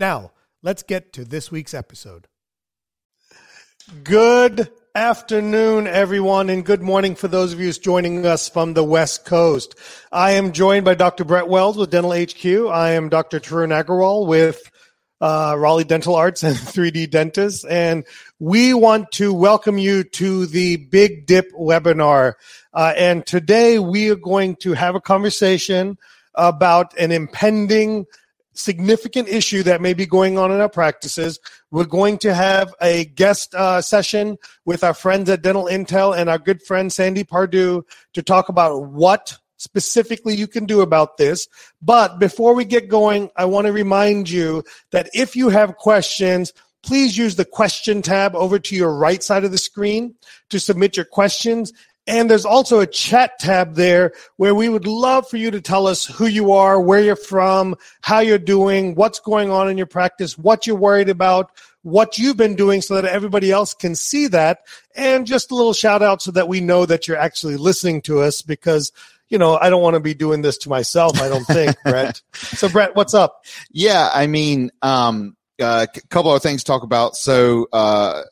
Now, let's get to this week's episode. Good afternoon, everyone, and good morning for those of you joining us from the West Coast. I am joined by Dr. Brett Wells with Dental HQ. I am Dr. Tarun Agarwal with uh, Raleigh Dental Arts and 3D Dentists, and we want to welcome you to the Big Dip webinar. Uh, and today we are going to have a conversation about an impending significant issue that may be going on in our practices. We're going to have a guest uh, session with our friends at Dental Intel and our good friend Sandy Pardue to talk about what specifically you can do about this. But before we get going, I want to remind you that if you have questions, please use the question tab over to your right side of the screen to submit your questions. And there's also a chat tab there where we would love for you to tell us who you are, where you're from, how you're doing, what's going on in your practice, what you're worried about, what you've been doing so that everybody else can see that. And just a little shout out so that we know that you're actually listening to us because you know, I don't want to be doing this to myself. I don't think, Brett. So, Brett, what's up? Yeah, I mean, um, a uh, couple of things to talk about. So, uh,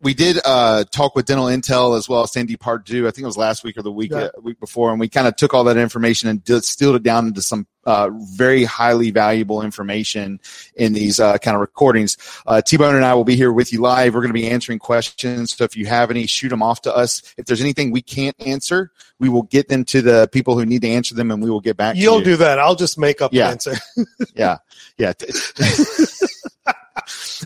we did uh, talk with Dental Intel as well as Sandy Pardue. I think it was last week or the week yeah. uh, week before, and we kind of took all that information and distilled it down into some uh, very highly valuable information in these uh, kind of recordings. Uh, T-Bone and I will be here with you live. We're going to be answering questions. So if you have any, shoot them off to us. If there's anything we can't answer, we will get them to the people who need to answer them, and we will get back. You'll you. do that. I'll just make up yeah. the answer. yeah, yeah.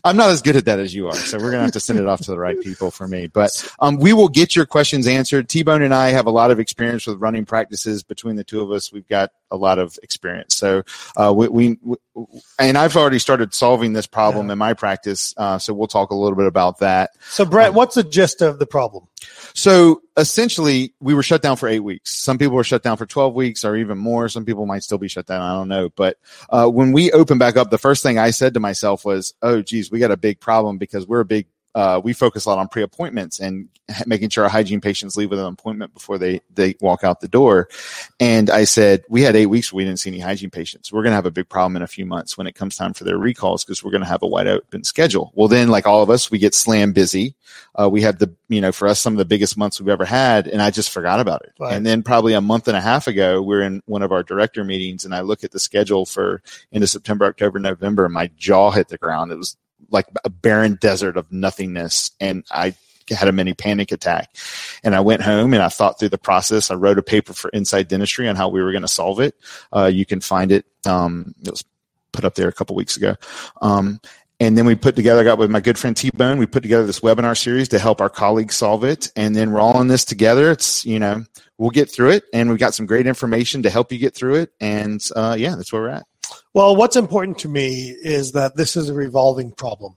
I'm not as good at that as you are, so we're gonna have to send it off to the right people for me. But um, we will get your questions answered. T Bone and I have a lot of experience with running practices. Between the two of us, we've got a lot of experience. So uh, we, we, we, and I've already started solving this problem yeah. in my practice. Uh, so we'll talk a little bit about that. So Brett, um, what's the gist of the problem? So essentially, we were shut down for eight weeks. Some people were shut down for 12 weeks or even more. Some people might still be shut down. I don't know. But uh, when we opened back up, the first thing I said to myself was, oh, geez, we got a big problem because we're a big uh, we focus a lot on pre-appointments and making sure our hygiene patients leave with an appointment before they they walk out the door. And I said we had eight weeks where we didn't see any hygiene patients. We're going to have a big problem in a few months when it comes time for their recalls because we're going to have a wide open schedule. Well, then, like all of us, we get slam busy. Uh, we have the you know for us some of the biggest months we've ever had, and I just forgot about it. Right. And then probably a month and a half ago, we're in one of our director meetings, and I look at the schedule for into September, October, November, and my jaw hit the ground. It was like a barren desert of nothingness. And I had a mini panic attack. And I went home and I thought through the process. I wrote a paper for Inside Dentistry on how we were going to solve it. Uh, you can find it. Um, it was put up there a couple weeks ago. Um, and then we put together, I got with my good friend T Bone, we put together this webinar series to help our colleagues solve it. And then we're all in this together. It's, you know, we'll get through it. And we've got some great information to help you get through it. And uh, yeah, that's where we're at. Well, what's important to me is that this is a revolving problem.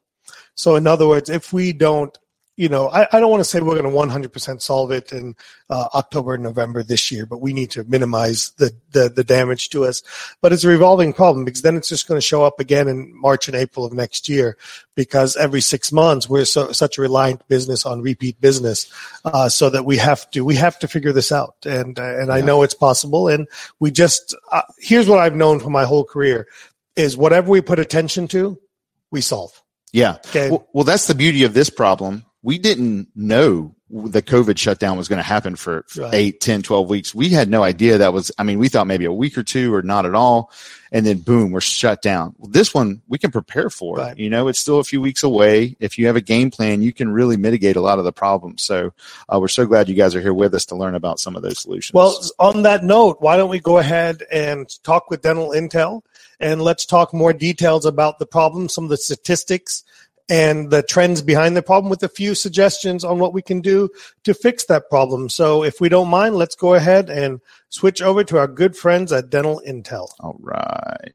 So, in other words, if we don't you know, I, I don't want to say we're going to 100% solve it in uh, October and November this year, but we need to minimize the, the, the damage to us. But it's a revolving problem because then it's just going to show up again in March and April of next year because every six months we're so, such a reliant business on repeat business, uh, so that we have to we have to figure this out. And uh, and yeah. I know it's possible. And we just uh, here's what I've known for my whole career is whatever we put attention to, we solve. Yeah. Okay. Well, well, that's the beauty of this problem we didn't know the COVID shutdown was going to happen for, right. 8, 10, 12 weeks. We had no idea that was, I mean, we thought maybe a week or two or not at all. And then boom, we're shut down. Well, this one we can prepare for. Right. You know, it's still a few weeks away. If you have a game plan, you can really mitigate a lot of the problems. So uh, we're so glad you guys are here with us to learn about some of those solutions. Well, on that note, why don't we go ahead and talk with Dental Intel and let's talk more details about the problem, some of the statistics and the trends behind the problem with a few suggestions on what we can do to fix that problem. So, if we don't mind, let's go ahead and switch over to our good friends at Dental Intel. All right.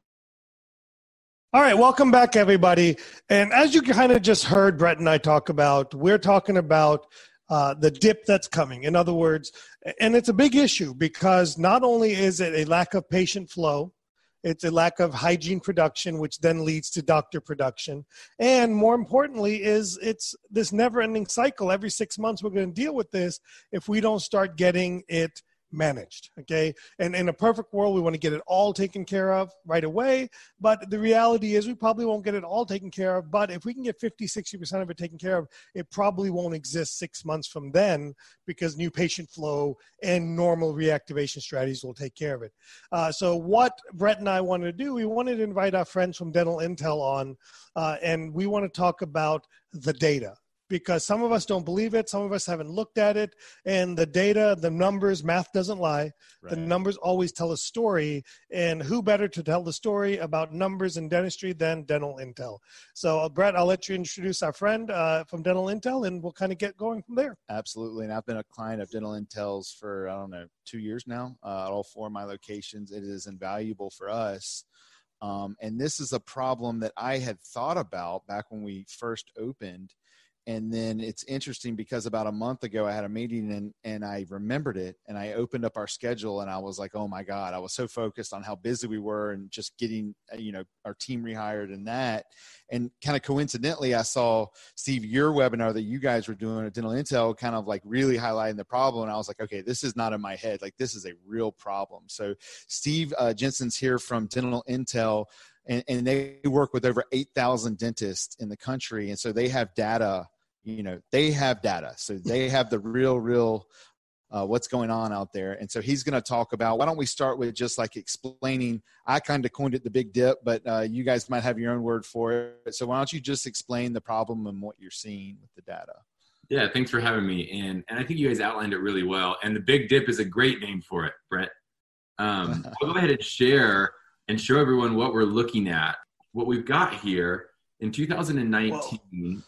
All right, welcome back, everybody. And as you kind of just heard Brett and I talk about, we're talking about uh, the dip that's coming. In other words, and it's a big issue because not only is it a lack of patient flow, it's a lack of hygiene production, which then leads to doctor production. And more importantly, is it's this never ending cycle. Every six months, we're going to deal with this if we don't start getting it managed. Okay. And in a perfect world, we want to get it all taken care of right away. But the reality is, we probably won't get it all taken care of. But if we can get 50, 60% of it taken care of, it probably won't exist six months from then because new patient flow and normal reactivation strategies will take care of it. Uh, so, what Brett and I wanted to do, we wanted to invite our friends from Dental Intel on, uh, and we want to talk about the data because some of us don't believe it some of us haven't looked at it and the data the numbers math doesn't lie. Right. the numbers always tell a story and who better to tell the story about numbers in dentistry than dental intel? So uh, brett i'll let you introduce our friend uh, from dental intel and we'll kind of get going from there. Absolutely and i've been a client of dental intel's for i don't know two years now uh, at all four of my locations. It is invaluable for us. Um, and this is a problem that I had thought about back when we first opened and then it's interesting because about a month ago i had a meeting and, and i remembered it and i opened up our schedule and i was like oh my god. I was so focused on how busy we were and just getting uh, you know our team rehired and that. And kind of coincidentally i saw steve your webinar that you guys were doing at dental intel kind of like really highlighting the problem. And i was like okay this is not in my head. Like this is a real problem. So steve uh, jensen's here from dental intel and, and they work with over 8,000 dentists in the country. And so they have data, you know, they have data. So they have the real, real, uh, what's going on out there. And so he's going to talk about, why don't we start with just like explaining, I kind of coined it the big dip, but uh, you guys might have your own word for it. So why don't you just explain the problem and what you're seeing with the data? Yeah, thanks for having me. And, and I think you guys outlined it really well. And the big dip is a great name for it, Brett. Um, I'll go ahead and share and show everyone what we're looking at. What we've got here in 2019, Whoa.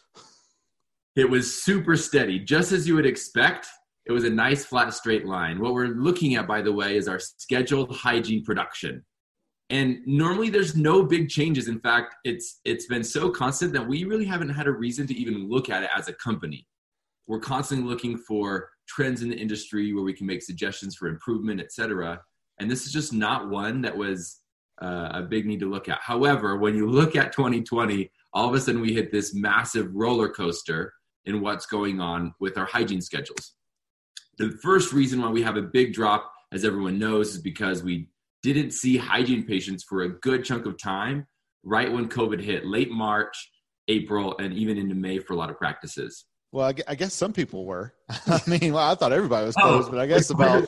It was super steady, just as you would expect. It was a nice flat straight line. What we're looking at, by the way, is our scheduled hygiene production. And normally there's no big changes. In fact, it's it's been so constant that we really haven't had a reason to even look at it as a company. We're constantly looking for trends in the industry where we can make suggestions for improvement, et cetera. And this is just not one that was uh, a big need to look at. However, when you look at 2020, all of a sudden we hit this massive roller coaster in what's going on with our hygiene schedules. The first reason why we have a big drop, as everyone knows, is because we didn't see hygiene patients for a good chunk of time right when COVID hit, late March, April, and even into May for a lot of practices. Well, I guess some people were. I mean, well, I thought everybody was closed, oh, but I guess about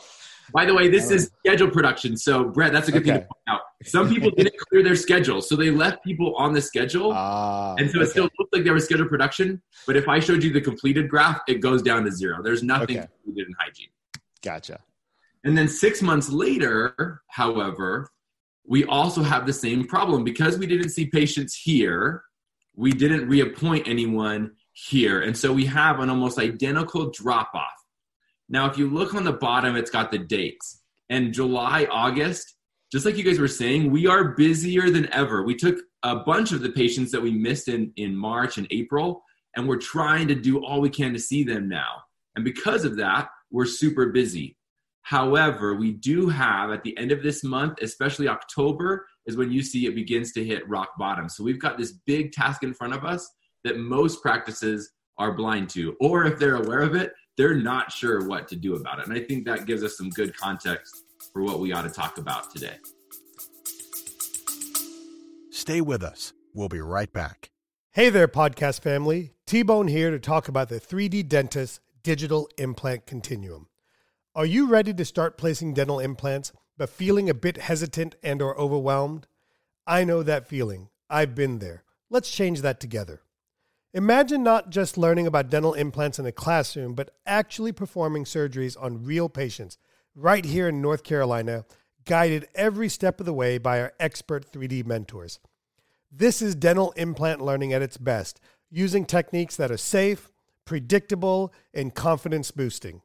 by the way, this is scheduled production. So, Brett, that's a good okay. thing to point out. Some people didn't clear their schedule, so they left people on the schedule, uh, and so okay. it still looked like there was scheduled production. But if I showed you the completed graph, it goes down to zero. There's nothing okay. completed in hygiene. Gotcha. And then six months later, however, we also have the same problem because we didn't see patients here. We didn't reappoint anyone here, and so we have an almost identical drop off now, if you look on the bottom, it's got the dates. And July, August, just like you guys were saying, we are busier than ever. We took a bunch of the patients that we missed in, in March and April, and we're trying to do all we can to see them now. And because of that, we're super busy. However, we do have at the end of this month, especially October, is when you see it begins to hit rock bottom. So we've got this big task in front of us that most practices are blind to, or if they're aware of it, they're not sure what to do about it. And I think that gives us some good context for what we ought to talk about today. Stay with us. We'll be right back. Hey there, podcast family. T Bone here to talk about the 3D Dentist Digital Implant Continuum. Are you ready to start placing dental implants but feeling a bit hesitant and or overwhelmed? I know that feeling. I've been there. Let's change that together. Imagine not just learning about dental implants in a classroom, but actually performing surgeries on real patients right here in North Carolina, guided every step of the way by our expert 3D mentors. This is dental implant learning at its best, using techniques that are safe, predictable, and confidence boosting.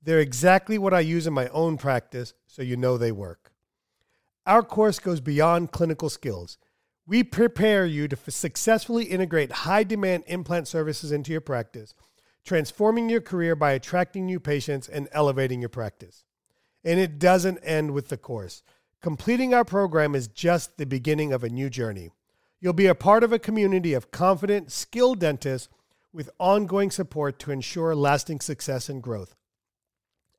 They're exactly what I use in my own practice, so you know they work. Our course goes beyond clinical skills. We prepare you to successfully integrate high demand implant services into your practice, transforming your career by attracting new patients and elevating your practice. And it doesn't end with the course. Completing our program is just the beginning of a new journey. You'll be a part of a community of confident, skilled dentists with ongoing support to ensure lasting success and growth.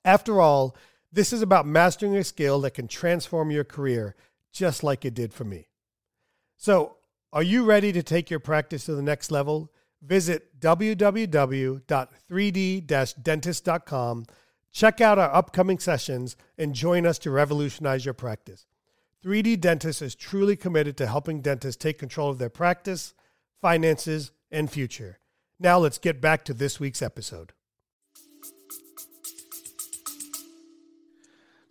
After all, this is about mastering a skill that can transform your career, just like it did for me. So, are you ready to take your practice to the next level? Visit www.3d-dentist.com, check out our upcoming sessions, and join us to revolutionize your practice. 3D Dentist is truly committed to helping dentists take control of their practice, finances, and future. Now let's get back to this week's episode.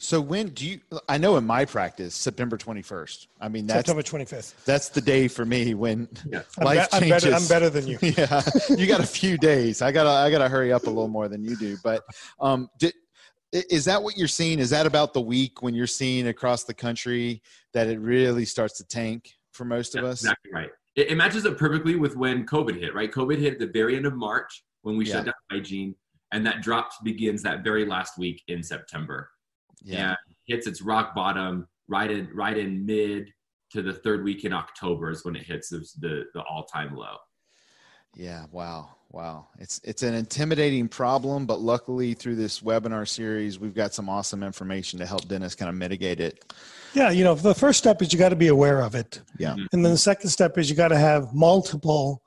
So when do you? I know in my practice, September twenty first. I mean, that's September 25th. that's the day for me when Yeah. I'm, life be- I'm changes. better, I'm better than you. yeah, you got a few days. I gotta I gotta hurry up a little more than you do. But um, did, is that what you're seeing? Is that about the week when you're seeing across the country that it really starts to tank for most of That's us? exactly right. It, it matches up perfectly with when COVID hit, right? COVID hit at the very end of March when we Yeah. shut down hygiene, and that drop begins that very last week in September. Yeah, and hits its rock bottom right in right in mid to the third week in October is when it hits the the, the all time low. yeah. Wow, wow. It's it's an intimidating problem, but luckily through this webinar series, we've got some awesome information to help dentists kind of mitigate it. Yeah, you know, the first step is you got to be aware of it. Yeah. Mm-hmm. And then the second step is you got to have multiple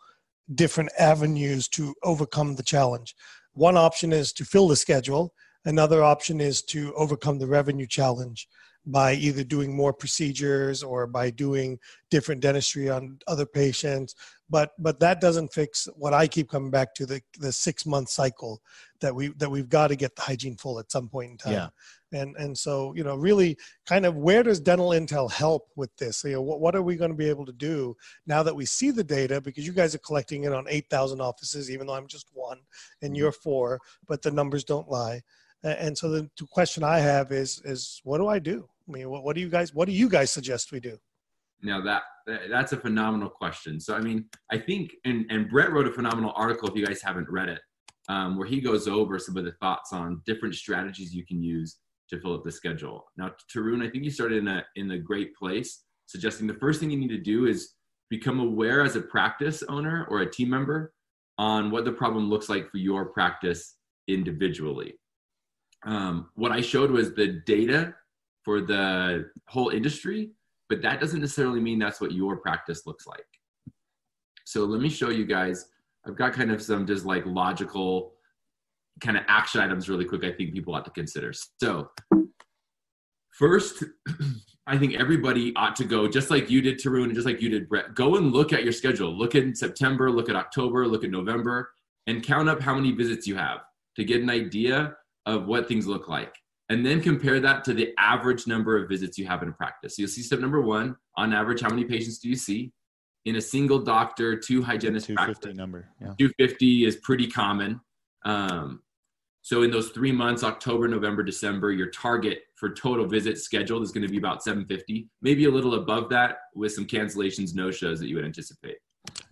different avenues to overcome the challenge. One option is to fill the schedule, another option is to overcome the revenue challenge by either doing more procedures or by doing different dentistry on other patients. But but that doesn't fix what i keep coming back to the the 6 month cycle that we that we've got to get the hygiene full at some point in time. Yeah. and and so you know really kind of where does dental intel help with this? You know what, what are we going to be able to do now that we see the data? Because you guys are collecting it on 8000 offices even though i'm just one and you're mm-hmm. four but the numbers don't lie and so the question i have is is what do i do i mean what, what do you guys what do you guys suggest we do Now that that- that's a phenomenal question. So I mean, I think and and Brett wrote a phenomenal article if you guys haven't read it, um, where he goes over some of the thoughts on different strategies you can use to fill up the schedule. Now, Tarun, I think you started in a in a great place, suggesting the first thing you need to do is become aware as a practice owner or a team member on what the problem looks like for your practice individually. Um, what I showed was the data for the whole industry, but that doesn't necessarily mean that's what your practice looks like. So let me show you guys. I've got kind of some just like logical kind of action items really quick I think people ought to consider. So first, I think everybody ought to go, just like you did, Tarun, and just like you did, Brett, go and look at your schedule. Look at September, look at October, look at November, and count up how many visits you have to get an idea of what things look like. And then compare that to the average number of visits you have in a practice. So you'll see step number one, on average, how many patients do you see? In a single doctor, two hygienist Two practice, number. Yeah. 250 is pretty common. Um, so in those three months, October, November, December, your target for total visits scheduled is going to be about 750, maybe a little above that with some cancellations, no shows that you would anticipate.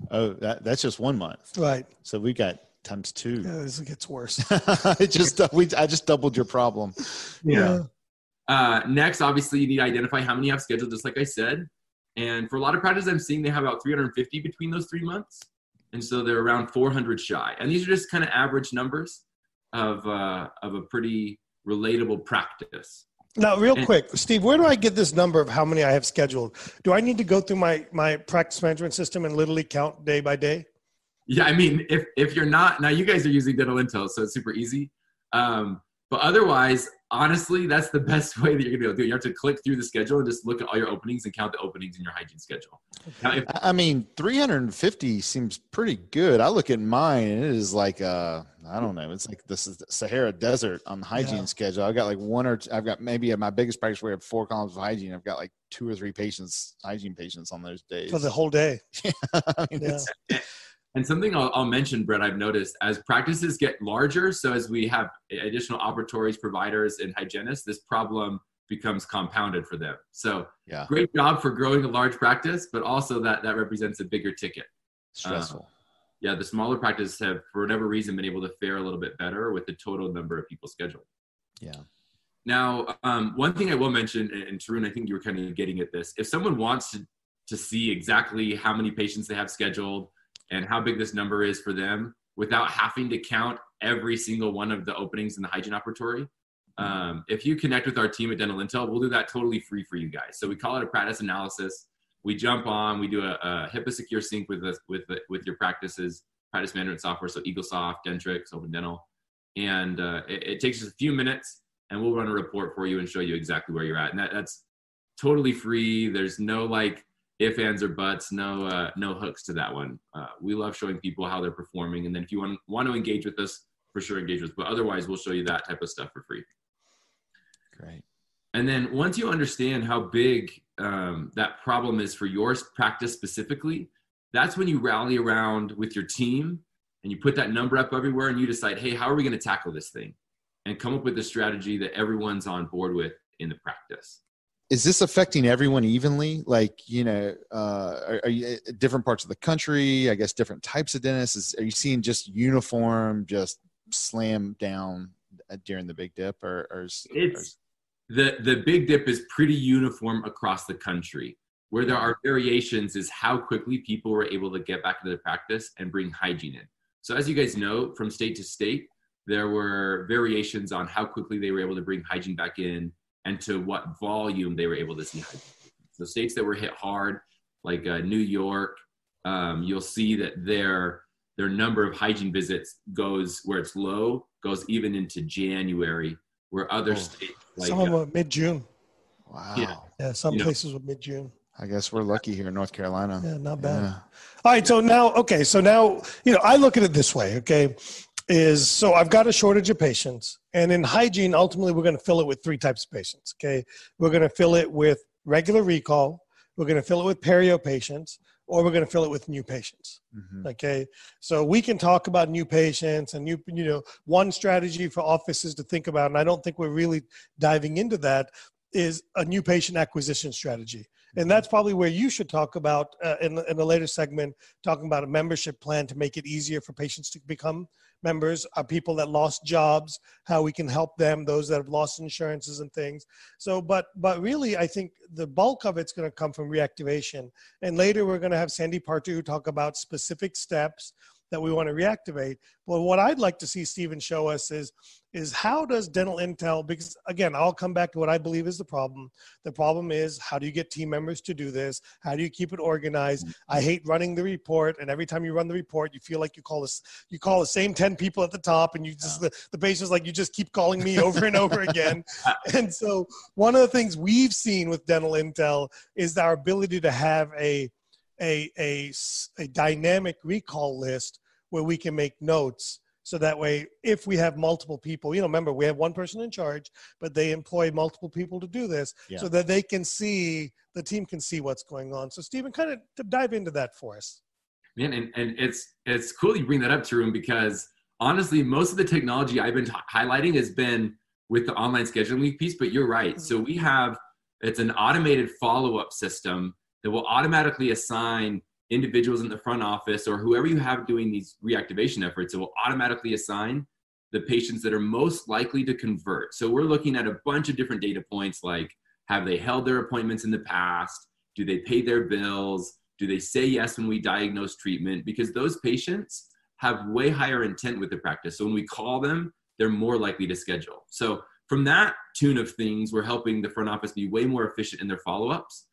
Oh, that, that's just one month. right So we got times two. yeah, this gets worse it just we I just doubled your problem. yeah Uh, next, obviously, you need to identify how many you have scheduled, just like I said. And for a lot of practices, I'm seeing they have about 350 between those three months. And so they're around 400 shy. And these are just kind of average numbers of, uh, of a pretty relatable practice. Now, real And- quick, Steve, where do I get this number of how many I have scheduled? Do I need to go through my my practice management system and literally count day by day? Yeah, I mean, if if you're not now, you guys are using Dental Intel, so it's super easy. Um, but otherwise, honestly, that's the best way that you're gonna be able to do it. You have to click through the schedule and just look at all your openings and count the openings in your hygiene schedule. Now, if, I I mean, 350 seems pretty good. I look at mine and it is like, uh, I don't know. It's like this is the Sahara Desert on the hygiene Yeah. schedule. I've got like one or two, I've got maybe at my biggest practice where I have four columns of hygiene. I've got like two or three patients, hygiene patients on those days. For the whole day. I mean, Yeah. And something I'll, I'll mention, Brett, I've noticed as practices get larger, so as we have additional operatories, providers, and hygienists, this problem becomes compounded for them. So yeah, great job for growing a large practice, but also that that represents a bigger ticket. stressful. Yeah, the smaller practices have, for whatever reason, been able to fare a little bit better with the total number of people scheduled. yeah. Now, um, one thing I will mention, and, and Tarun, I think you were kind of getting at this. If someone wants to, to see exactly how many patients they have scheduled and how big this number is for them without having to count every single one of the openings in the hygiene operatory, um, if you connect with our team at Dental Intel, we'll do that totally free for you guys. So we call it a practice analysis. We jump on, we do a, a HIPAA secure sync with, us with, with your practices, practice management software, so EagleSoft, Dentrix, Open Dental. And uh, it, it takes us a few minutes and we'll run a report for you and show you exactly where you're at. And that, that's totally free. There's no like if, ands, or buts, no uh, no hooks to that one. Uh, we love showing people how they're performing, and then if you want want to engage with us, for sure engage with. us. But otherwise, we'll show you that type of stuff for free. Great. And then once you understand how big um, that problem is for your practice specifically, that's when you rally around with your team and you put that number up everywhere and you decide, hey, how are we going to tackle this thing? And come up with a strategy that everyone's on board with in the practice. Is this affecting everyone evenly? Like, you know, uh, are, are you different parts of the country? I guess different types of dentists. Is, are you seeing just uniform, just slam down uh, during the big dip, or, or is, It's the the big dip is pretty uniform across the country. Where there are variations is how quickly people were able to get back into their practice and bring hygiene in. So as you guys know, from state to state, there were variations on how quickly they were able to bring hygiene back in and to what volume they were able to see hygiene. So states that were hit hard, like uh, New York, um, you'll see that their their number of hygiene visits goes where it's low, goes even into January, where other Oh. states like some of them uh, mid June. wow. Yeah. Yeah, some You know. places were mid June. I guess we're lucky here in North Carolina. Yeah, not bad. Yeah. All right, so now, okay, so now, you know, I look at it this way, okay, is so I've got a shortage of patients, and in hygiene, ultimately, we're going to fill it with three types of patients, okay? We're going to fill it with regular recall, we're going to fill it with perio patients, or we're going to fill it with new patients. Mhm. Okay, so we can talk about new patients and new, you know, one strategy for offices to think about, and I don't think we're really diving into that, is a new patient acquisition strategy. And that's probably where you should talk about uh, in, the- in the later segment, talking about a membership plan to make it easier for patients to become members, are people that lost jobs, how we can help them, those that have lost insurances and things. So, but but really, I think the bulk of it's going to come from reactivation. And later, we're going to have Sandy who talk about specific steps that we want to reactivate. But what I'd like to see Stephen show us is is how does dental intel because again i'll come back to what i believe is the problem. The problem is how do you get team members to do this? How do you keep it organized? I mm-hmm. hate running the report and every time you run the report you feel like you call this you call the same 10 people at the top and you just the, the patient's like you just keep calling me over and over again. And so one of the things we've seen with dental intel is our ability to have a a a, s- a dynamic recall list where we can make notes so that way if we have multiple people you know remember we have one person in charge but they employ multiple people to do this Yeah. so that they can see the team can see what's going on so stephen kind of to dive into that for us Man, and, and it's it's cool you bring that up, Tarun, because honestly, most of the technology I've been t- highlighting has been with the online scheduling piece. But you're right. Mm-hmm. So we have it's an automated follow up system that will automatically assign individuals in the front office or whoever you have doing these reactivation efforts. It will automatically assign the patients that are most likely to convert. So we're looking at a bunch of different data points like have they held their appointments in the past? Do they pay their bills? Do they say yes when we diagnose treatment? Because those patients have way higher intent with the practice. So when we call them, they're more likely to schedule. So from that tune of things, we're helping the front office be way more efficient in their follow ups.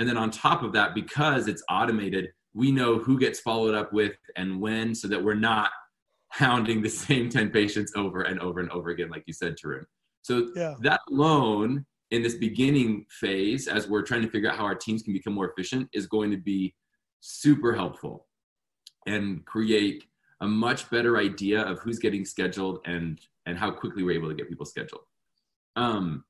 And then on top of that, because it's automated, we know who gets followed up with and when so that we're not hounding the same 10 patients over and over and over again, like you said, Tarun. So yeah. that alone in this beginning phase, as we're trying to figure out how our teams can become more efficient, is going to be super helpful and create a much better idea of who's getting scheduled and and how quickly we're able to get people scheduled. Um,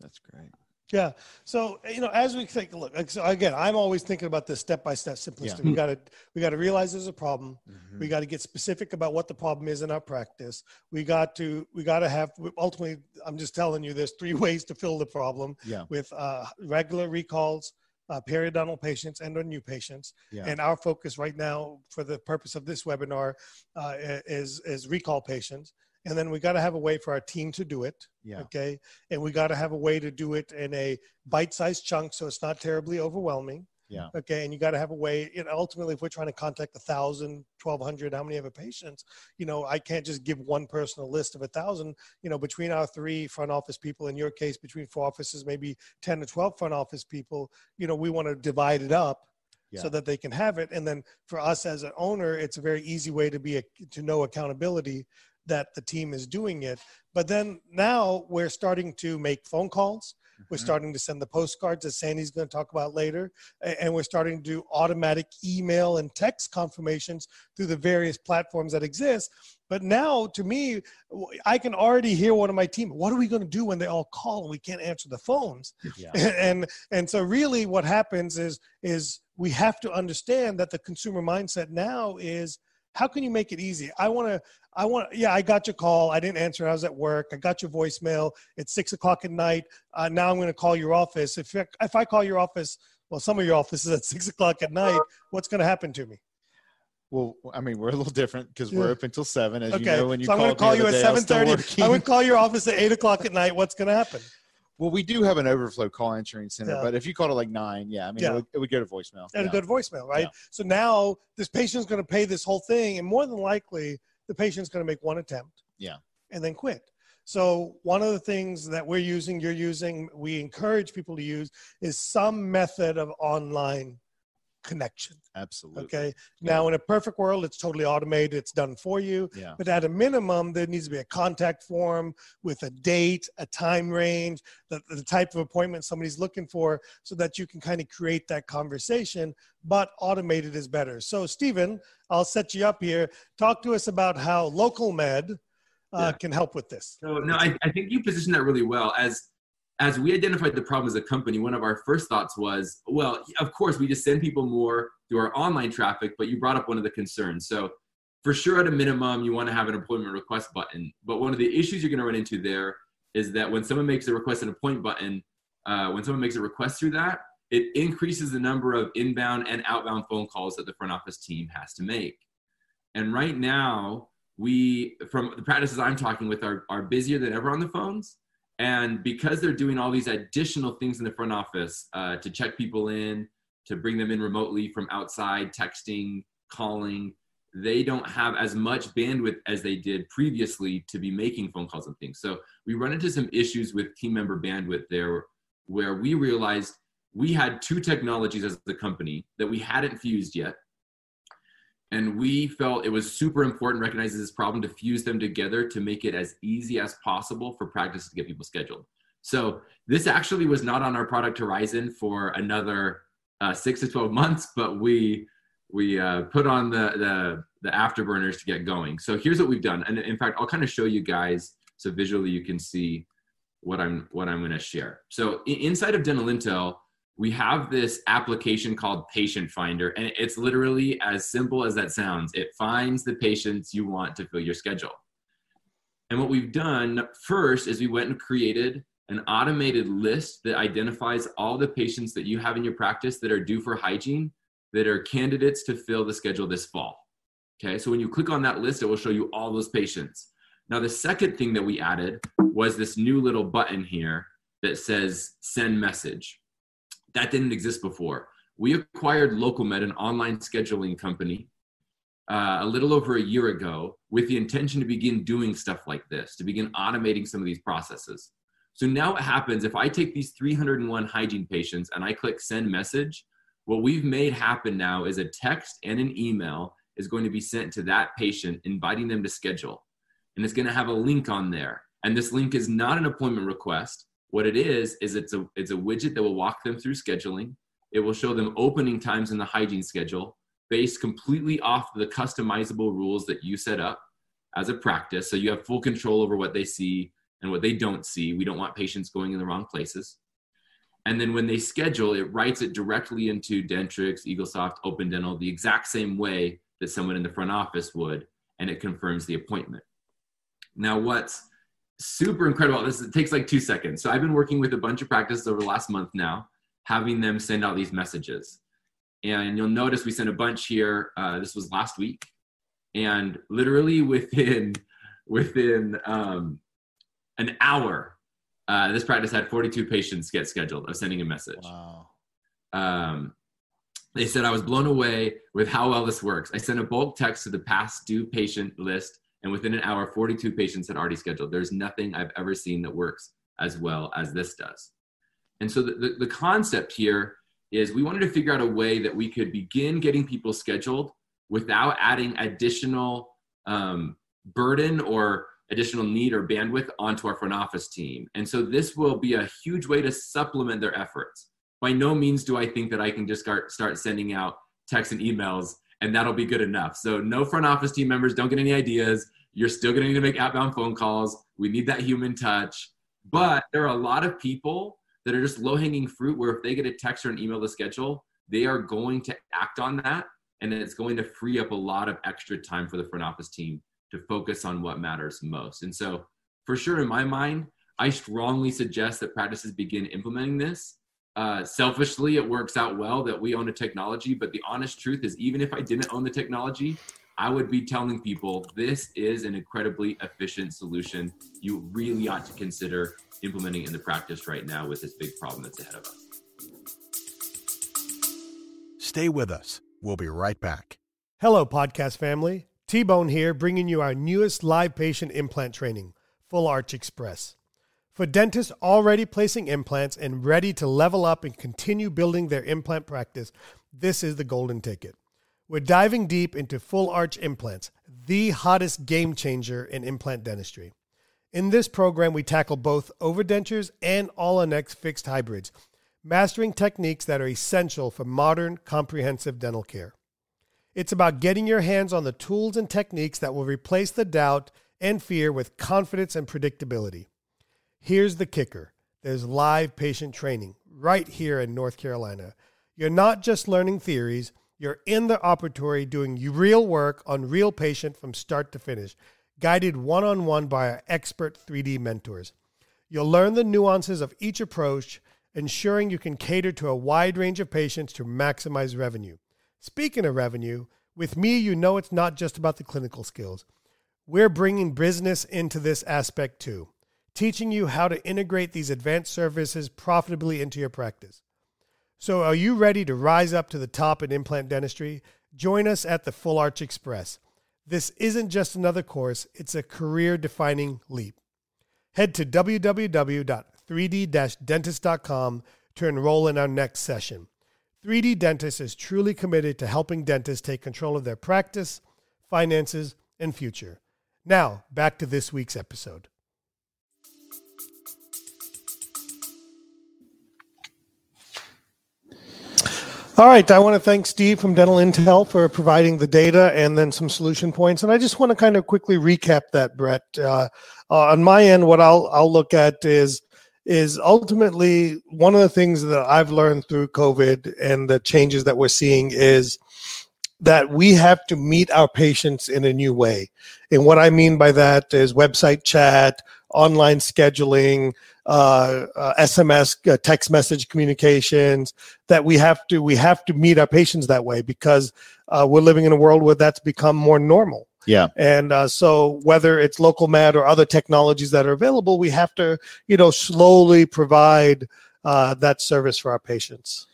That's great. Yeah. So you know, as we take a look, so again, I'm always thinking about this step by step simplicity. Yeah. We got to we got to realize there's a problem. Mm-hmm. We got to get specific about what the problem is in our practice. We got to we got to have ultimately. I'm just telling you, there's three ways to fill the problem. Yeah. With uh, regular recalls, uh, periodontal patients and or new patients. Yeah. And our focus right now, for the purpose of this webinar, uh, is is recall patients and then we got to have a way for our team to do it yeah. okay and we got to have a way to do it in a bite-sized chunk so it's not terribly overwhelming yeah okay and you got to have a way you know ultimately if we're trying to contact a thousand 1200 how many of a patients you know i can't just give one person a list of a thousand you know between our three front office people in your case between four offices maybe 10 to 12 front office people you know we want to divide it up yeah. so that they can have it and then for us as an owner it's a very easy way to be a, to know accountability that the team is doing it. But then now we're starting to make phone calls. Mm-hmm. We're starting to send the postcards, as Sandy's going to talk about later. And we're starting to do automatic email and text confirmations through the various platforms that exist. But now, to me, I can already hear one of my team. What are we going to do when they all call and we can't answer the phones? Yeah. And and so, really, what happens is is we have to understand that the consumer mindset now is how can you make it easy? I want to I want, yeah, I got your call. I didn't answer. I was at work. I got your voicemail. It's six o'clock at night. Uh, now I'm going to call your office. If, if I call your office, well, some of your offices at six o'clock at night, what's going to happen to me? Well, I mean, we're a little different because we're up until seven, as okay. you know. When you so I'm going to call you at seven thirty. Going to call your office at eight o'clock at night. What's going to happen? Well, we do have an overflow call answering center, yeah. but if you called it like nine, yeah, I mean, yeah. It, would, it, would, go to voicemail. And yeah. go to voicemail, right? So now this patient's going to pay this whole thing, and more than likely, the patient's going to make one attempt. Yeah. And then quit. So one of the things that we're using, you're using, we encourage people to use is some method of online connection. Absolutely. Okay. Now, in a perfect world, it's totally automated. It's done for you. Yeah. But at a minimum, there needs to be a contact form with a date, a time range, the, the type of appointment somebody's looking for, so that you can kind of create that conversation. But automated is better. So, Stephen, I'll set you up here. Talk to us about how LocalMed uh, yeah. can help with this. So, no, I, I think you position that really well as as we identified the problem as a company, one of our first thoughts was, well, of course, we just send people more through our online traffic, but you brought up one of the concerns. So, for sure, at a minimum, you want to have an appointment request button. But one of the issues you're going to run into there is that when someone makes a request an appointment button, uh, when someone makes a request through that, it increases the number of inbound and outbound phone calls that the front office team has to make. And right now, we, from the practices I'm talking with, are, are busier than ever on the phones and because they're doing all these additional things in the front office uh, to check people in, to bring them in remotely from outside, texting, calling, they don't have as much bandwidth as they did previously to be making phone calls and things. So we run into some issues with team member bandwidth there where we realized we had two technologies as the company that we hadn't fused yet and we felt it was super important recognizing this problem to fuse them together to make it as easy as possible for practices to get people scheduled. So this actually was not on our product horizon for another uh, six to 12 months but we we uh, put on the, the the afterburners to get going. So here's what we've done. And in fact i'll kind of show you guys so visually you can see what i'm what i'm going to share. So inside of dental intel we have this application called Patient Finder, and it's literally as simple as that sounds. It finds the patients you want to fill your schedule. And what we've done first is we went and created an automated list that identifies all the patients that you have in your practice that are due for hygiene that are candidates to fill the schedule this fall. Okay, so when you click on that list, it will show you all those patients. Now, the second thing that we added was this new little button here that says send message. That didn't exist before. We acquired LocalMed, an online scheduling company, uh, a little over a year ago with the intention to begin doing stuff like this, to begin automating some of these processes. So now what happens if I take these 301 hygiene patients and I click send message, what we've made happen now is a text and an email is going to be sent to that patient inviting them to schedule. And it's going to have a link on there. And this link is not an appointment request. What it is is it's a it's a widget that will walk them through scheduling. It will show them opening times in the hygiene schedule based completely off the customizable rules that you set up as a practice. So you have full control over what they see and what they don't see. We don't want patients going in the wrong places. And then when they schedule, it writes it directly into Dentrix, Eaglesoft, Open Dental, the exact same way that someone in the front office would, and it confirms the appointment. Now, what's super incredible this, it takes like two seconds. So I've been working with a bunch of practices over the last month now, having them send out these messages. And you'll notice we sent a bunch here. Uh, this was last week. And literally within, within um, an hour, uh, this practice had 42 patients get scheduled of sending a message. Wow. Um, they said I was blown away with how well this works. I sent a bulk text to the past due patient list, and within an hour, 42 patients had already scheduled. There's nothing I've ever seen that works as well as this does. And so the, the, the concept here is we wanted to figure out a way that we could begin getting people scheduled without adding additional um, burden or additional need or bandwidth onto our front office team. And so this will be a huge way to supplement their efforts. By no means do I think that I can just start, start sending out texts and emails and that'll be good enough. So no front office team members don't get any ideas. You're still going to need to make outbound phone calls. We need that human touch. But there are a lot of people that are just low hanging fruit where if they get a text or an email to schedule, they are going to act on that and it's going to free up a lot of extra time for the front office team to focus on what matters most. And so, for sure, in my mind, I strongly suggest that practices begin implementing this. Uh, selfishly, it works out well that we own a technology, but the honest truth is, even if I didn't own the technology, I would be telling people this is an incredibly efficient solution. You really ought to consider implementing in the practice right now with this big problem that's ahead of us. Stay with us. We'll be right back. Hello, podcast family. T Bone here, bringing you our newest live patient implant training, Full Arch Express. For dentists already placing implants and ready to level up and continue building their implant practice, this is the golden ticket. We're diving deep into full arch implants, the hottest game changer in implant dentistry. In this program, we tackle both overdentures and all on fixed hybrids, mastering techniques that are essential for modern comprehensive dental care. It's about getting your hands on the tools and techniques that will replace the doubt and fear with confidence and predictability. Here's the kicker there's live patient training right here in North Carolina. You're not just learning theories, you're in the operatory doing real work on real patient from start to finish, guided one on one by our expert 3D mentors. You'll learn the nuances of each approach, ensuring you can cater to a wide range of patients to maximize revenue. Speaking of revenue, with me, you know it's not just about the clinical skills. We're bringing business into this aspect too, teaching you how to integrate these advanced services profitably into your practice. So, are you ready to rise up to the top in implant dentistry? Join us at the Full Arch Express. This isn't just another course, it's a career defining leap. Head to www.3d dentist.com to enroll in our next session. 3D Dentist is truly committed to helping dentists take control of their practice, finances, and future. Now, back to this week's episode. All right, I want to thank Steve from Dental Intel for providing the data and then some solution points. And I just want to kind of quickly recap that, Brett. Uh, uh, on my end, what I'll I'll look at is is ultimately one of the things that I've learned through COVID and the changes that we're seeing is that we have to meet our patients in a new way. And what I mean by that is website chat, online scheduling, uh, uh, SMS, uh, text message communications. That we have to we have to meet our patients that way because uh, we're living in a world where that's become more normal. Yeah. And uh, so whether it's LocalMed or other technologies that are available, we have to, you know, slowly provide uh, that service for our patients.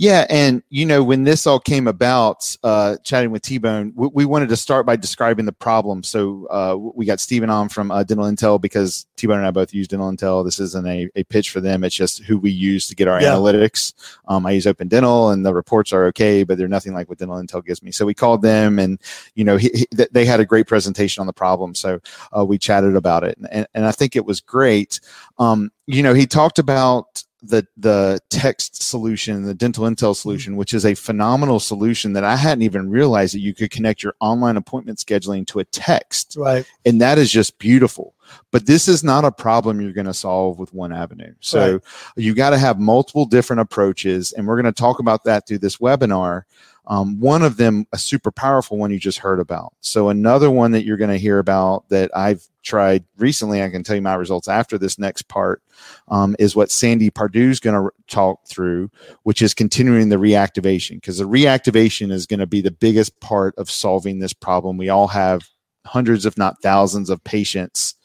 Yeah, and you know when this all came about, uh, chatting with T Bone, we, we, wanted to start by describing the problem. So uh, we got Stephen on from uh, Dental Intel because T Bone and I both use Dental Intel. This isn't a, a pitch for them; it's just who we use to get our yeah. analytics. Um, I use Open Dental, and the reports are okay, but they're nothing like what Dental Intel gives me. So we called them, and you know he, he, they had a great presentation on the problem. So uh, we chatted about it, and, and, I think it was great. Um, you know, he talked about the the text solution, the dental intel mm-hmm. solution, which is a phenomenal solution that I hadn't even realized that you could connect your online appointment scheduling to a text. Right. And that is just beautiful. But this is not a problem you're going to solve with one avenue. So right. you got to have multiple different approaches. And we're going to talk about that through this webinar. Um, one of them, a super powerful one you just heard about. So another one that you're going to hear about that I've tried recently, I can tell you my results after this next part, um, is what Sandy Pardue is going to talk through, which is continuing the reactivation because the reactivation is going to be the biggest part of solving this problem. We all have hundreds, if not thousands, of patients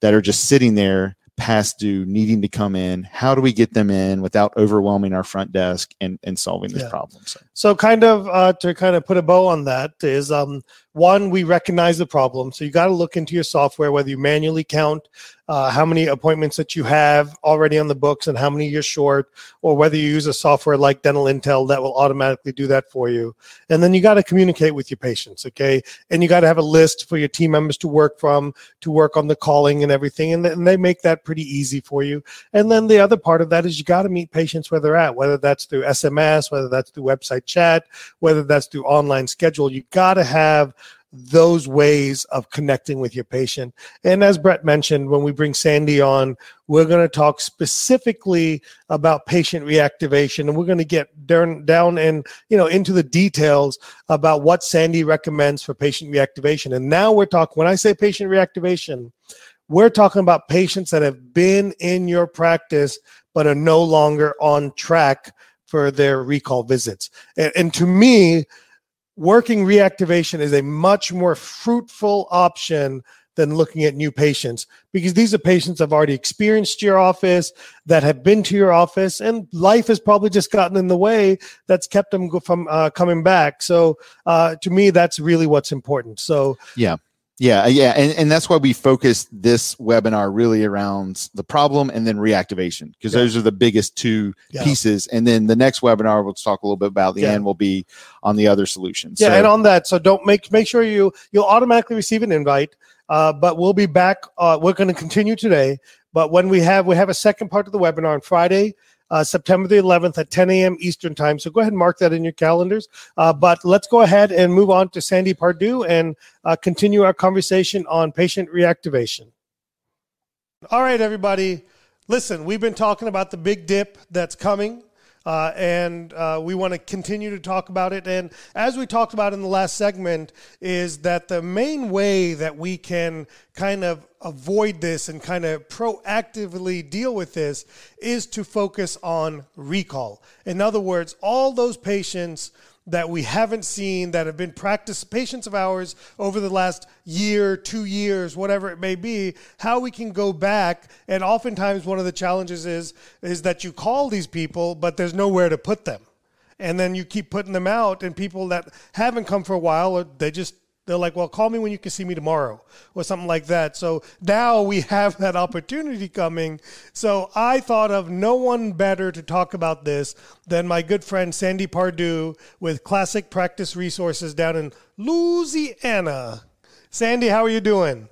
that are just sitting there past due needing to come in how do we get them in without overwhelming our front desk and, and solving this yeah. problem so. so kind of uh, to kind of put a bow on that is um, one we recognize the problem so you got to look into your software whether you manually count uh, how many appointments that you have already on the books and how many you're short, or whether you use a software like Dental Intel that will automatically do that for you. And then you got to communicate with your patients, okay? And you got to have a list for your team members to work from, to work on the calling and everything. And, and they make that pretty easy for you. And then the other part of that is you got to meet patients where they're at, whether that's through SMS, whether that's through website chat, whether that's through online schedule. You got to have those ways of connecting with your patient. And as Brett mentioned, when we bring Sandy on, we're going to talk specifically about patient reactivation, and we're going to get down, down and you know into the details about what Sandy recommends for patient reactivation. And now we're talking. When I say patient reactivation, we're talking about patients that have been in your practice but are no longer on track for their recall visits. and, and to me working reactivation is a much more fruitful option than looking at new patients because these are patients have already experienced your office that have been to your office and life has probably just gotten in the way that's kept them from uh, coming back. So uh, to me that's really what's important. So yeah yeah, uh, yeah, and, and that's why we focused this webinar really around the problem and then reactivation because yeah. those are the biggest two yeah. pieces. And then the next webinar we'll talk a little bit about the yeah. end will be on the other solutions. Yeah, so, and on that, so don't make make sure you you'll automatically receive an invite. Uh, but we'll be back. Uh, we're going to continue today. But when we have we have a second part of the webinar on Friday, uh, September the 11th at 10 a.m. Eastern Time. So go ahead and mark that in your calendars. Uh, but let's go ahead and move on to Sandy Pardue and uh, continue our conversation on patient reactivation. All right, everybody. Listen, we've been talking about the big dip that's coming. Uh, and uh, we want to continue to talk about it. And as we talked about in the last segment, is that the main way that we can kind of avoid this and kind of proactively deal with this is to focus on recall. In other words, all those patients that we haven't seen that have been practice patients of ours over the last year, two years, whatever it may be, how we can go back. And oftentimes one of the challenges is is that you call these people, but there's nowhere to put them. And then you keep putting them out, and people that haven't come for a while, or they just they're like, well, call me when you can see me tomorrow or something like that. So now we have that opportunity coming. So I thought of no one better to talk about this than my good friend Sandy Pardue with Classic Practice Resources down in Louisiana. Sandy, how are you doing?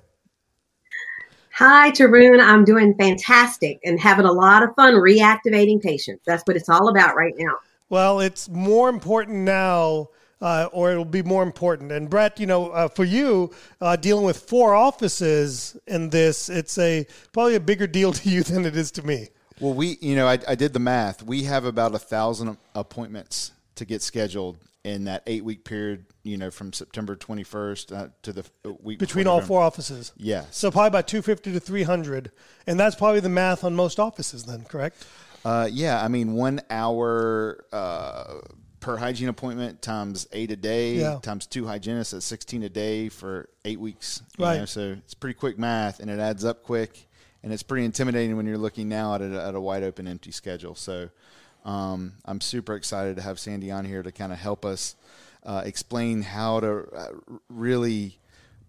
Hi, Tarun. I'm doing fantastic and having a lot of fun reactivating patients. That's what it's all about right now. Well, it's more important now uh, or it'll be more important. And Brett, you know, uh, for you uh, dealing with four offices in this, it's a probably a bigger deal to you than it is to me. Well, we, you know, I, I did the math. We have about a thousand appointments to get scheduled in that eight week period, you know, from September 21st uh, to the uh, week between all four offices. Yeah. So probably about 250 to 300. And that's probably the math on most offices then, correct? Uh, yeah. I mean, one hour, uh, per hygiene appointment times eight a day yeah. times two hygienists at 16 a day for eight weeks. right. Know? So it's pretty quick math and it adds up quick. And it's pretty intimidating when you're looking now at a, at a wide open empty schedule. So Um, I'm super excited to have Sandy on here to kind of help us uh, explain how to uh, really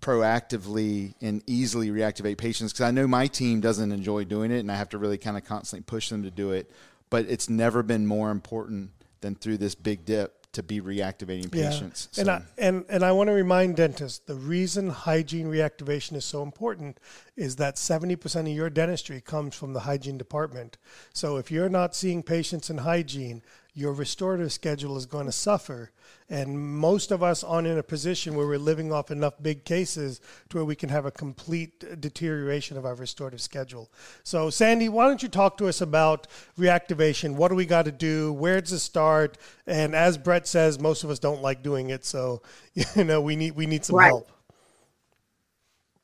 proactively and easily reactivate patients because I know my team doesn't enjoy doing it and I have to really kind of constantly push them to do it. But it's never been more important than through this big dip to be reactivating patients. Yeah. And, I, and, and I want to remind dentists the reason hygiene reactivation is so important is that 70% of your dentistry comes from the hygiene department. So if you're not seeing patients in hygiene, your restorative schedule is going to suffer. And most of us aren't in a position where we're living off enough big cases to where we can have a complete uh, deterioration of our restorative schedule. So, Sandy, why don't you talk to us about reactivation? What do we got to do? Where does it start? And as Brett says, most of us don't like doing it. So, you know, we need we need some right. help.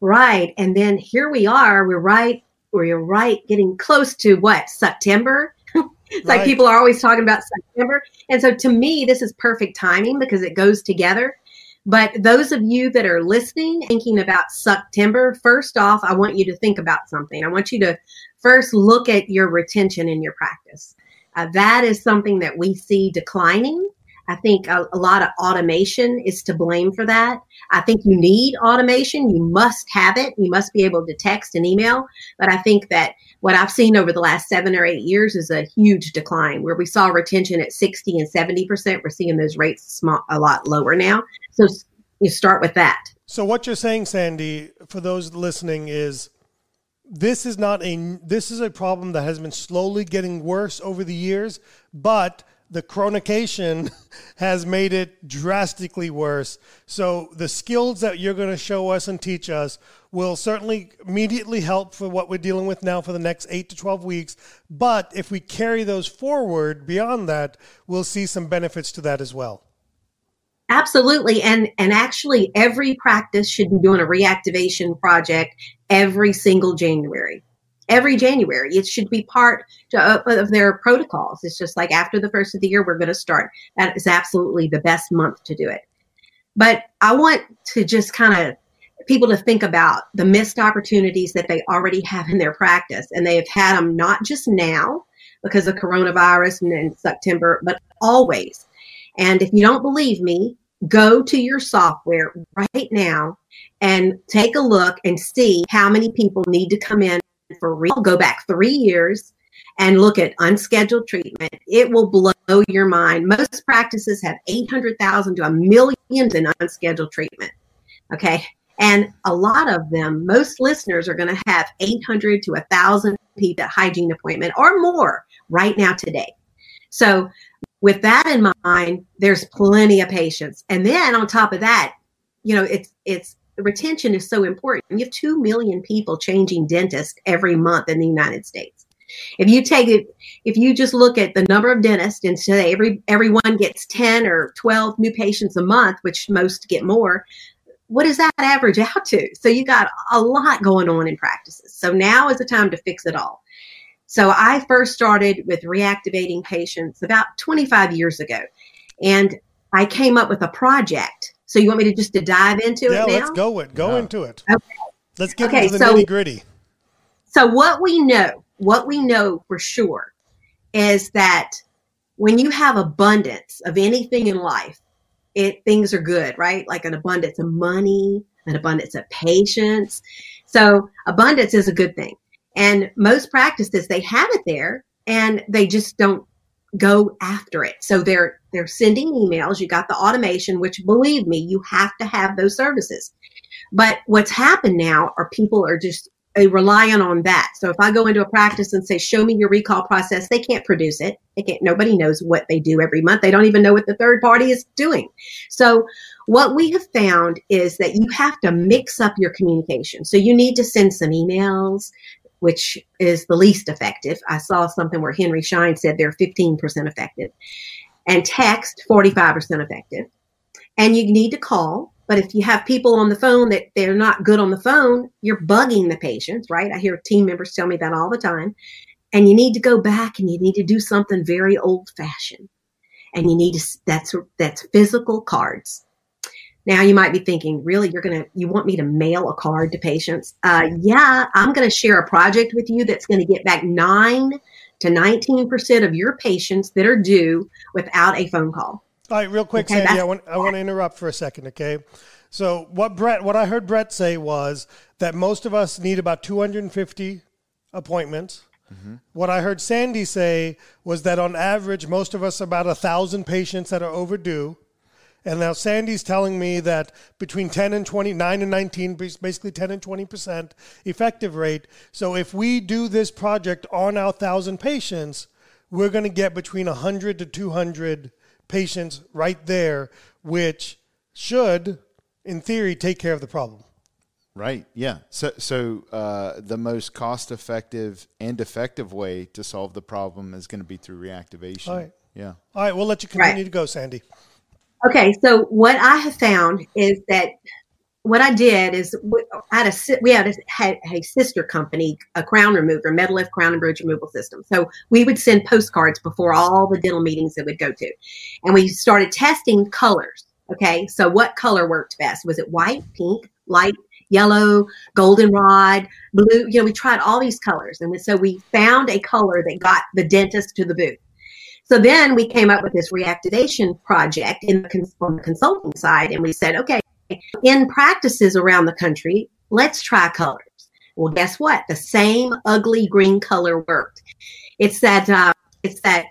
Right. And then here we are. We're right. We're right getting close to what? September it's right. like people are always talking about September. And so to me, this is perfect timing because it goes together. But those of you that are listening, thinking about September, first off, I want you to think about something. I want you to first look at your retention in your practice. Uh, that is something that we see declining I think a, a, lot of automation is to blame for that. I think you need automation. You must have it. You must be able to text and email. But I think that what I've seen over the last seven or eight years is a huge decline where we saw retention at 60 and 70%. We're seeing those rates small, a lot lower now. So you start with that. So what you're saying, Sandy, for those listening is this is not a this is a problem that has been slowly getting worse over the years, but the chronication has made it drastically worse. So the skills that you're going to show us and teach us will certainly immediately help for what we're dealing with now for the next 8 to 12 weeks, but if we carry those forward beyond that, we'll see some benefits to that as well. Absolutely. And and actually every practice should be doing a reactivation project every single January every January. It should be part to, of their protocols. It's just like after the first of the year, we're going to start. That is absolutely the best month to do it. But I want to just kind of people to think about the missed opportunities that they already have in their practice. And they have had them not just now because of coronavirus and in September, but always. And if you don't believe me, go to your software right now and take a look and see how many people need to come in for real, go back three years and look at unscheduled treatment. It will blow your mind. Most practices have 800,000 to a million in unscheduled treatment. Okay. And a lot of them, most listeners are going to have 800 to 1,000 people hygiene appointment or more right now today. So, with that in mind, there's plenty of patients. And then on top of that, you know, it's it's retention is so important. You have 2 million people changing dentists every month in the United States. If you take it, if you just look at the number of dentists and say every everyone gets 10 or 12 new patients a month, which most get more, what does that average out to? So you got a lot going on in practices. So now is the time to fix it all. So I first started with reactivating patients about 25 years ago. And I came up with a project so you want me to just to dive into yeah, it now? let's go it. Go yeah. into it. Okay. Let's get okay, into the so, nitty gritty. So what we know, what we know for sure, is that when you have abundance of anything in life, it things are good, right? Like an abundance of money, an abundance of patience. So abundance is a good thing. And most practices they have it there and they just don't go after it. So they're they're sending emails. You got the automation, which believe me, you have to have those services. But what's happened now are people are just relying on that. So if I go into a practice and say, "Show me your recall process," they can't produce it. They can't. Nobody knows what they do every month. They don't even know what the third party is doing. So what we have found is that you have to mix up your communication. So you need to send some emails which is the least effective. I saw something where Henry Schein said they're 15% effective, and text 45% effective. And you need to call. But if you have people on the phone that they're not good on the phone, you're bugging the patients, right? I hear team members tell me that all the time. And you need to go back and you need to do something very old fashioned. And you need to, that's, that's physical cards. Now you might be thinking, really, you're to, you want me to mail a card to patients? Uh, yeah, I'm to share a project with you that's to get back nine to 19% of your patients that are due without a phone call. All right, real quick, Okay, Sandy, I want I want to interrupt for a second, okay? So what Brett, what I heard Brett say was that most of us need about 250 appointments. Mm-hmm. What I heard Sandy say was that on average, most of us about a thousand patients that are overdue. And now Sandy's telling me that between 10 and 20, 9 and 19, bas- basically 10 and 20% effective rate. So if we do this project on our thousand patients, we're going to get between 100 to 200 patients right there, which should, in theory, take care of the problem. Right. Yeah. So, so uh, the most cost-effective and effective way to solve the problem is going to be through reactivation. All right. Yeah. All right, we'll let you continue Right. to go, Sandy. Okay, so what I have found is that what I did is had a we had a, had a sister company, a crown remover, MedLift crown and bridge removal system. So we would send postcards before all the dental meetings that we'd go to, and we started testing colors. Okay, so what color worked best? Was it white, pink, light yellow, goldenrod, blue? You know, we tried all these colors, and so we found a color that got the dentist to the booth. So then we came up with this reactivation project in the, on the consulting side, and we said, okay, in practices around the country, let's try colors. Well, guess what? The same ugly green color worked. It's that uh, it's that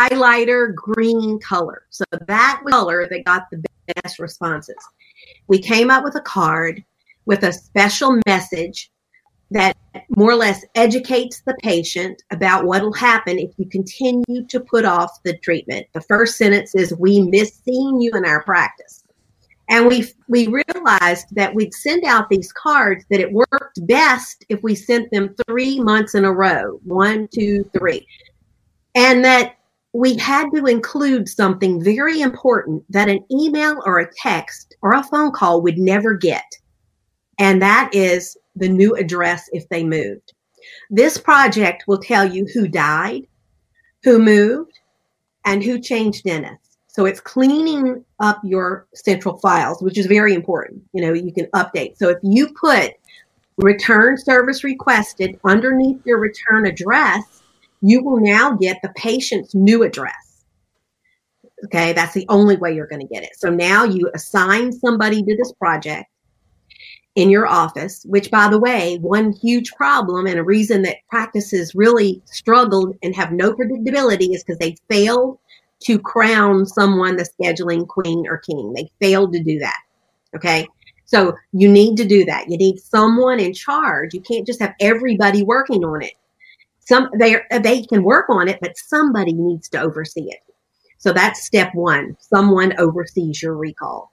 highlighter green color. So that color that got the best responses. We came up with a card with a special message more or less educates the patient about what will happen if you continue to put off the treatment. The first sentence is, "We miss seeing you in our practice," and we we realized that we'd send out these cards that it worked best if we sent them three months in a row, one, two, three, and that we had to include something very important that an email or a text or a phone call would never get, and that is the new address if they moved. This project will tell you who died, who moved, and who changed dentists. So it's cleaning up your central files, which is very important. You know, you can update. So if you put return service requested underneath your return address, you will now get the patient's new address. Okay, that's the only way you're going to get it. So now you assign somebody to this project in your office, which, by the way, one huge problem and a reason that practices really struggled and have no predictability is because they failed to crown someone the scheduling queen or king. They failed to do that. Okay. So you need to do that. You need someone in charge. You can't just have everybody working on it. Some they they can work on it, but somebody needs to oversee it. So that's step one. Someone oversees your recall.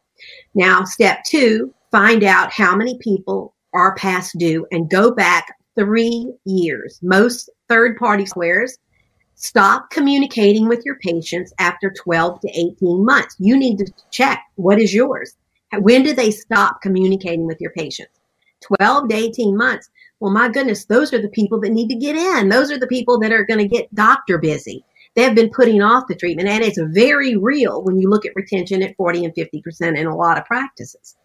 Now, step two, find out how many people are past due and go back three years. Most third party squares stop communicating with your patients after 12 to 18 months. You need to check what is yours. When do they stop communicating with your patients? 12 to 18 months. Well, my goodness, those are the people that need to get in. Those are the people that are going to get doctor busy. They have been putting off the treatment, and it's very real when you look at retention at 40 and 50% in a lot of practices.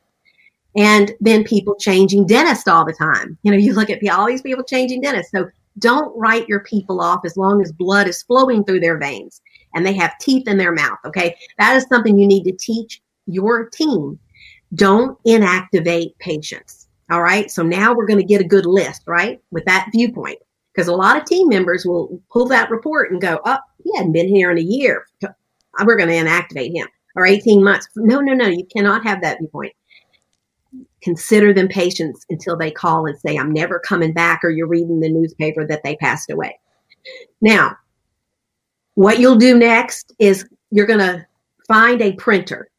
And then people changing dentists all the time. You know, you look at all these people changing dentists. So don't write your people off as long as blood is flowing through their veins and they have teeth in their mouth. Okay. That is something you need to teach your team. Don't inactivate patients. All right. So now we're going to get a good list, right? With that viewpoint. Because a lot of team members will pull that report and go, oh, he hadn't been here in a year. We're going to inactivate him or 18 months. No, no, no. You cannot have that viewpoint consider them patients until they call and say, I'm never coming back, or you're reading the newspaper that they passed away. Now, what you'll do next is you're going to find a printer.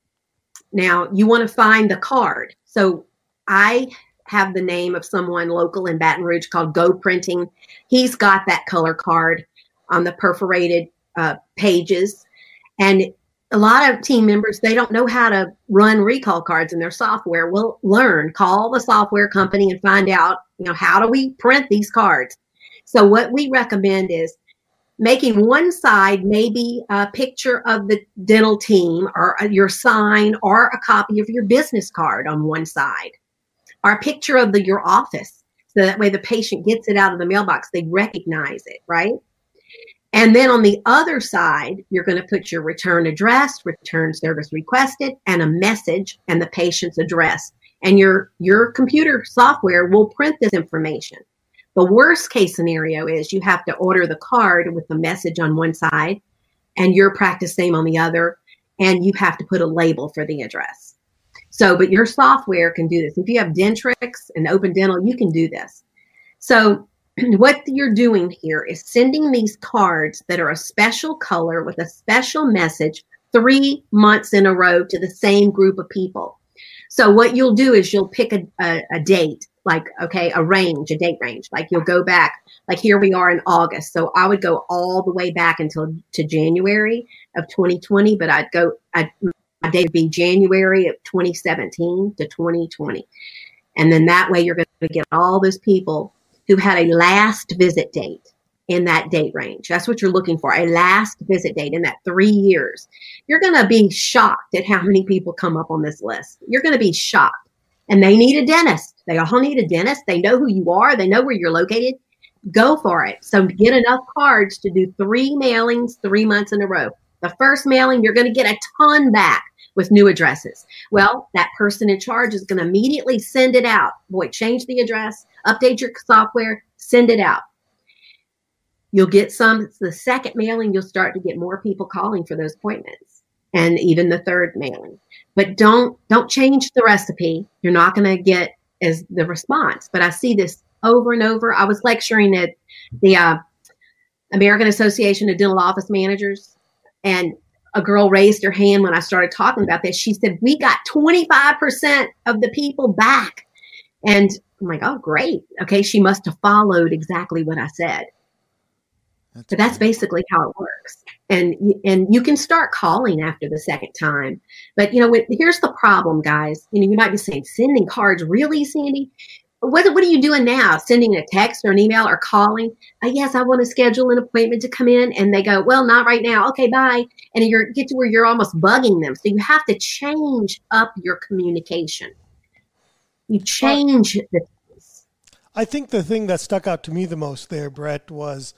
Now, you want to find the card. So I have the name of someone local in Baton Rouge called Go Printing. He's got that color card on the perforated uh, pages. And a lot of team members they don't know how to run recall cards in their software. Will learn call the software company and find out you know how do we print these cards? So what we recommend is making one side maybe a picture of the dental team or uh, your sign or a copy of your business card on one side. Or a picture of the your office so that way the patient gets it out of the mailbox. They recognize it right And then on the other side, you're going to put your return address, return service requested, and a message and the patient's address. And your your computer software will print this information. The worst case scenario is you have to order the card with the message on one side and your practice name on the other, and you have to put a label for the address. So, but your software can do this. If you have Dentrix and Open Dental, you can do this. So, what you're doing here is sending these cards that are a special color with a special message three months in a row to the same group of people. So what you'll do is you'll pick a, a, a, date, like, okay, a range, a date range. Like you'll go back, like here we are in August. So I would go all the way back until to January of 2020, but I'd go, I'd, my date would be January of 2017 to 2020. And then that way you're going to get all those people who had a last visit date in that date range. That's what you're looking for a last visit date in that three years. You're going to be shocked at how many people come up on this list. You're going to be shocked. And they need a dentist. They all need a dentist. They know who you are, they know where you're located. Go for it. So get enough cards to do three mailings three months in a row. The first mailing, you're going to get a ton back with new addresses. Well, that person in charge is going to immediately send it out. Boy, change the address, update your software, send it out. You'll get some, it's the second mailing, you'll start to get more people calling for those appointments and even the third mailing. But don't, don't change the recipe. You're not going to get as the response. But I see this over and over. I was lecturing at the uh, American Association of Dental Office Managers and a girl raised her hand when I started talking about this. She said, We got 25% of the people back. And I'm like, Oh, great. Okay. She must have followed exactly what I said. That's but that's basically how it works. And, and you can start calling after the second time. But, you know, here's the problem, guys. You know, you might be saying, sending cards, really, Sandy? what, what are you doing now? Sending a text or an email or calling? Uh, yes, I want to schedule an appointment to come in. And they go, well, not right now. Okay, bye. And you get to where you're almost bugging them. So you have to change up your communication. You change the. I think the thing that stuck out to me the most there, Brett, was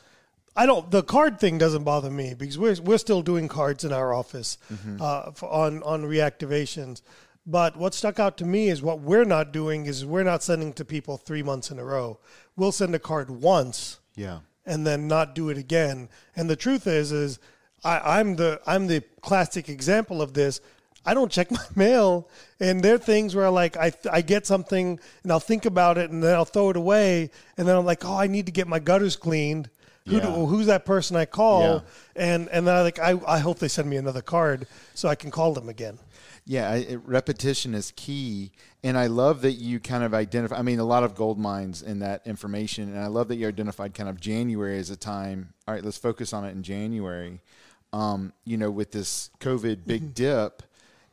I don't. The card thing doesn't bother me because we're we're still doing cards in our office mm-hmm. uh, for, on on reactivations. But what stuck out to me is what we're not doing is we're not sending to people three months in a row. We'll send a card once, yeah, and then not do it again. And the truth is, is I, I'm the I'm the classic example of this. I don't check my mail, and there are things where like I I get something and I'll think about it and then I'll throw it away, and then I'm like, oh, I need to get my gutters cleaned. Who yeah. do, who's that person I call? Yeah. And and then I like I I hope they send me another card so I can call them again. Yeah, it, repetition is key, and I love that you kind of identify. I mean, a lot of gold mines in that information, and I love that you identified kind of January as a time. All right, let's focus on it in January. Um, you know, with this COVID big mm-hmm. dip,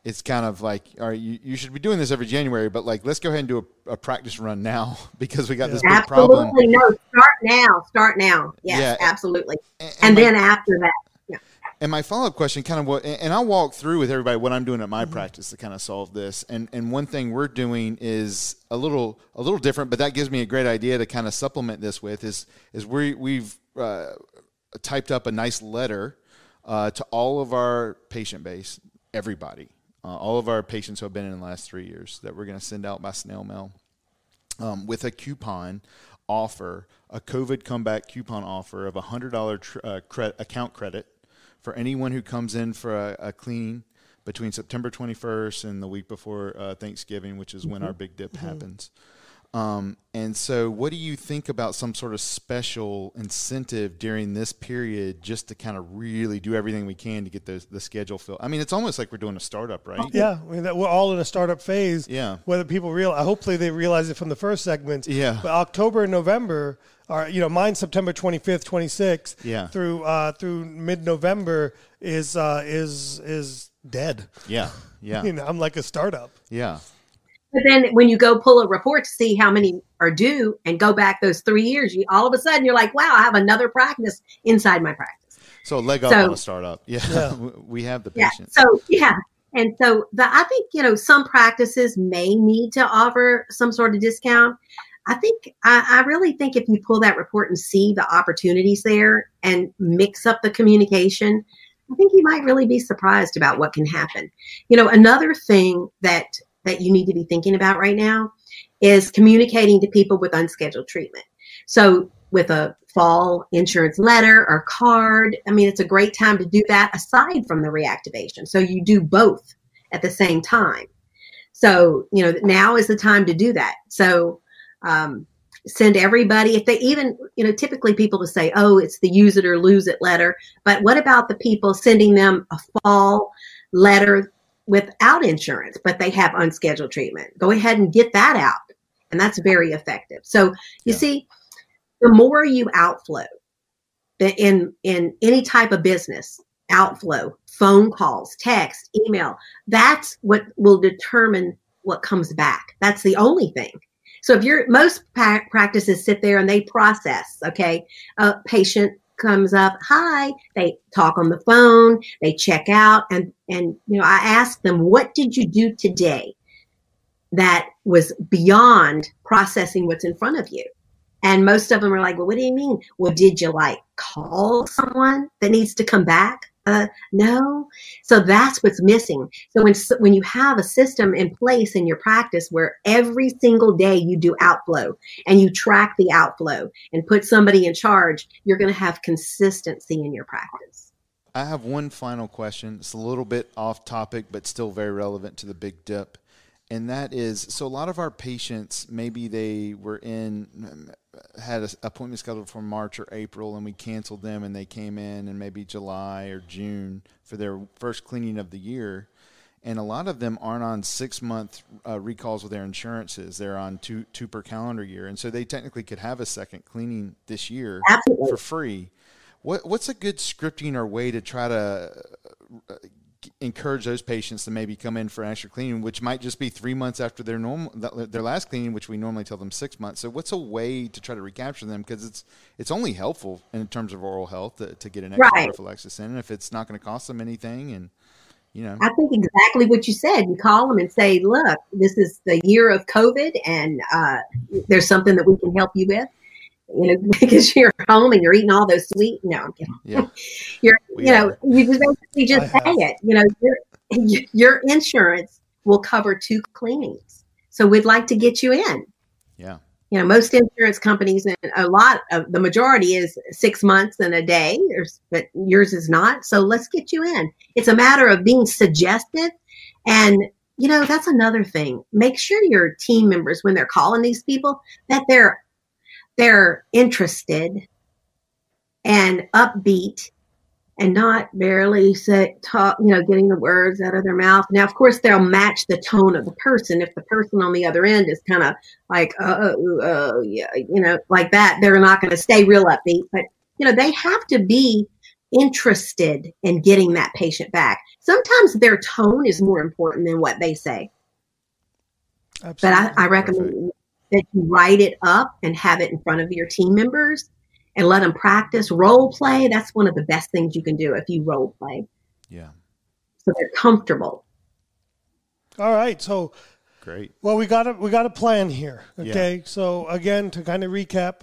it's kind of like, all right, you, you should be doing this every January, but like, let's go ahead and do a, a practice run now because we got this big problem. Absolutely, no, start now, start now. Yes, yeah, absolutely. And, and, and then after that, and my follow up question, kind of what, and I'll walk through with everybody what I'm doing at my mm-hmm. practice to kind of solve this. And and one thing we're doing is a little a little different, but that gives me a great idea to kind of supplement this with is is we we've uh, typed up a nice letter uh, to all of our patient base, everybody, uh, all of our patients who have been in the last three years that we're going to send out by snail mail um, with a coupon offer, a COVID comeback coupon offer of a hundred dollar tr- uh, cre- account credit for anyone who comes in for a, a cleaning between September 21st and the week before uh, Thanksgiving, which is when mm-hmm. our big dip mm-hmm. happens. Um, and so, what do you think about some sort of special incentive during this period just to kind of really do everything we can to get the, the schedule filled? I mean, it's almost like we're doing a startup, right? Yeah, I mean, that we're all in a startup phase. Yeah. Whether people realize, hopefully they realize it from the first segment. Yeah. But October and November are, you know, mine September 25th, 26th. Yeah. Through uh, through mid November is uh, is is dead. Yeah. Yeah. you know, I'm like a startup. Yeah. But then when you go pull a report to see how many are due and go back those three years, you all of a sudden you're like, wow, I have another practice inside my practice. So leg up so, on a startup. Yeah. yeah. we have the patience. Yeah. So yeah. And so the, I think, you know, some practices may need to offer some sort of discount. I think I, I, really think if you pull that report and see the opportunities there and mix up the communication, I think you might really be surprised about what can happen. You know, another thing that that you need to be thinking about right now is communicating to people with unscheduled treatment. So with a fall insurance letter or card, I mean, it's a great time to do that aside from the reactivation. So you do both at the same time. So, you know, now is the time to do that. So, um, send everybody if they even you know typically people will say oh it's the use it or lose it letter but what about the people sending them a fall letter without insurance but they have unscheduled treatment. Go ahead and get that out. And that's very effective. So you yeah. see the more you outflow in in any type of business outflow phone calls text email that's what will determine what comes back. That's the only thing. So if you're most pa- practices sit there and they process, okay, a patient comes up, hi, they talk on the phone, they check out, and and you know I ask them, what did you do today that was beyond processing what's in front of you? And most of them are like, well, what do you mean? Well, did you like call someone that needs to come back? Uh, no. So that's what's missing. So when when you have a system in place in your practice where every single day you do outflow and you track the outflow and put somebody in charge, you're going to have consistency in your practice. I have one final question. It's a little bit off topic, but still very relevant to the big dip. And that is so a lot of our patients, maybe they were in had an appointment scheduled for March or April, and we canceled them, and they came in in maybe July or June for their first cleaning of the year. And a lot of them aren't on six month uh, recalls with their insurances; they're on two two per calendar year, and so they technically could have a second cleaning this year Absolutely. for free. What what's a good scripting or way to try to uh, encourage those patients to maybe come in for extra cleaning, which might just be three months after their normal their last cleaning, which we normally tell them six months. So, what's a way to try to recapture them? Because it's it's only helpful in terms of oral health to, to get an extra right. prophylaxis in, if it's not going to cost them anything, and you know. I think exactly what you said. You call them and say, "Look, this is the year of COVID, and uh, there's something that we can help you with." You know, because you're home and you're eating all those sweet. No, I'm kidding. Yeah. you're, we you know, are. you just basically just say it. You know, your your insurance will cover two cleanings, so we'd like to get you in. Yeah. You know, most insurance companies and a lot of the majority is six months and a day, but yours is not. So let's get you in. It's a matter of being suggestive and you know that's another thing make sure your team members when they're calling these people that they're they're interested and upbeat and not barely say talk you know getting the words out of their mouth. Now of course they'll match the tone of the person. If the person on the other end is kind of like oh, oh yeah you know like that they're not going to stay real upbeat. But you know they have to be interested in getting that patient back. Sometimes their tone is more important than what they say. Absolutely. but I, I recommend that you write it up and have it in front of your team members and let them practice role play. That's one of the best things you can do if you role play. Yeah. So they're comfortable. All right. So great. Well, we got a we got a plan here. Okay. Yeah. So again, to kind of recap,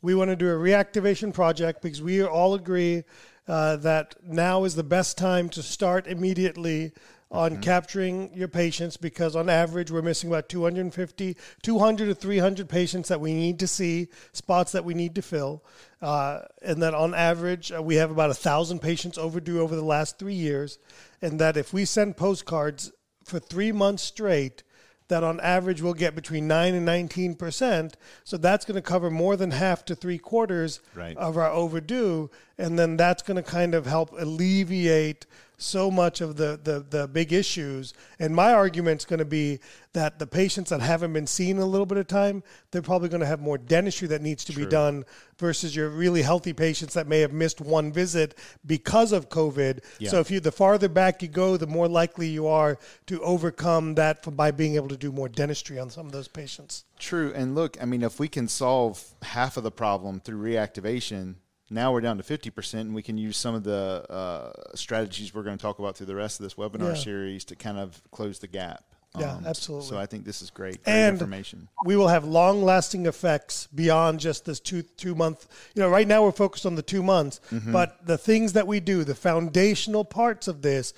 we want to do a reactivation project because we all agree uh, that now is the best time to start immediately on mm-hmm. capturing your patients because on average we're missing about 250 200 to 300 patients that we need to see spots that we need to fill uh, and that on average uh, we have about a thousand patients overdue over the last three years and that if we send postcards for three months straight that on average we'll get between 9 and 19 percent. So that's going to cover more than half to three quarters right. of our overdue. And then that's going to kind of help alleviate so much of the, the, the big issues. And my argument's going to be that the patients that haven't been seen in a little bit of time, they're probably going to have more dentistry that needs to True. be done versus your really healthy patients that may have missed one visit because of COVID. Yeah. So if you the farther back you go, the more likely you are to overcome that by being able to do more dentistry on some of those patients. True. And look, I mean, if we can solve half of the problem through reactivation, now we're down to 50% and we can use some of the uh, strategies we're going to talk about through the rest of this webinar yeah. series to kind of close the gap Yeah, Um, absolutely. So I think this is great. Great And- information. we will have long lasting effects beyond just this two two month you know right now we're focused on the two months Mm-hmm. but the things that we do the foundational parts of this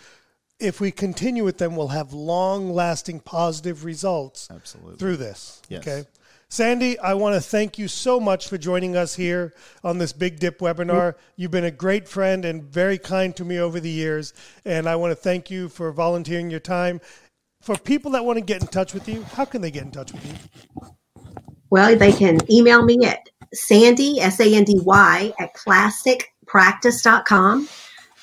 if we continue with them we'll have long lasting positive results Absolutely. through this Yes. okay sandy i want to thank you so much for joining us here on this big dip webinar you've been a great friend and very kind to me over the years and i want to thank you for volunteering your time for people that want to get in touch with you how can they get in touch with you Well, they can email me at Sandy, S A N D Y, at classicpractice.com.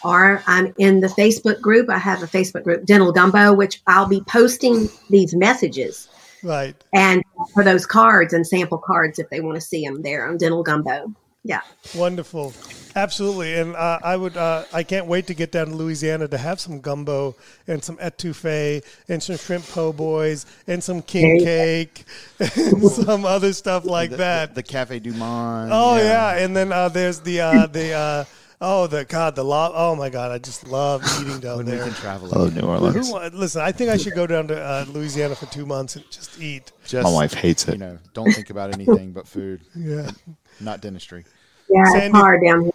Or I'm in the Facebook group. I have a Facebook group, Dental Gumbo, which I'll be posting these messages Right. and for those cards and sample cards if they want to see them there on Dental Gumbo. Yeah. Wonderful. Absolutely. And uh, I would, uh, I can't wait to get down to Louisiana to have some gumbo and some etouffee and some shrimp po' boys and some king cake and some other stuff like the, that. The, the Cafe Du Monde. oh, yeah. And then uh, there's the, uh, the, uh, oh, the, God, the, lo- oh my God, I just love eating down When we there. can travel. I love. New Orleans. Who, listen, I think I should go down to uh, Louisiana for two months and just eat. Just, My wife hates it. You it. know, don't think about anything but food, Yeah. not dentistry. Yeah, Sandy- it's hard down here.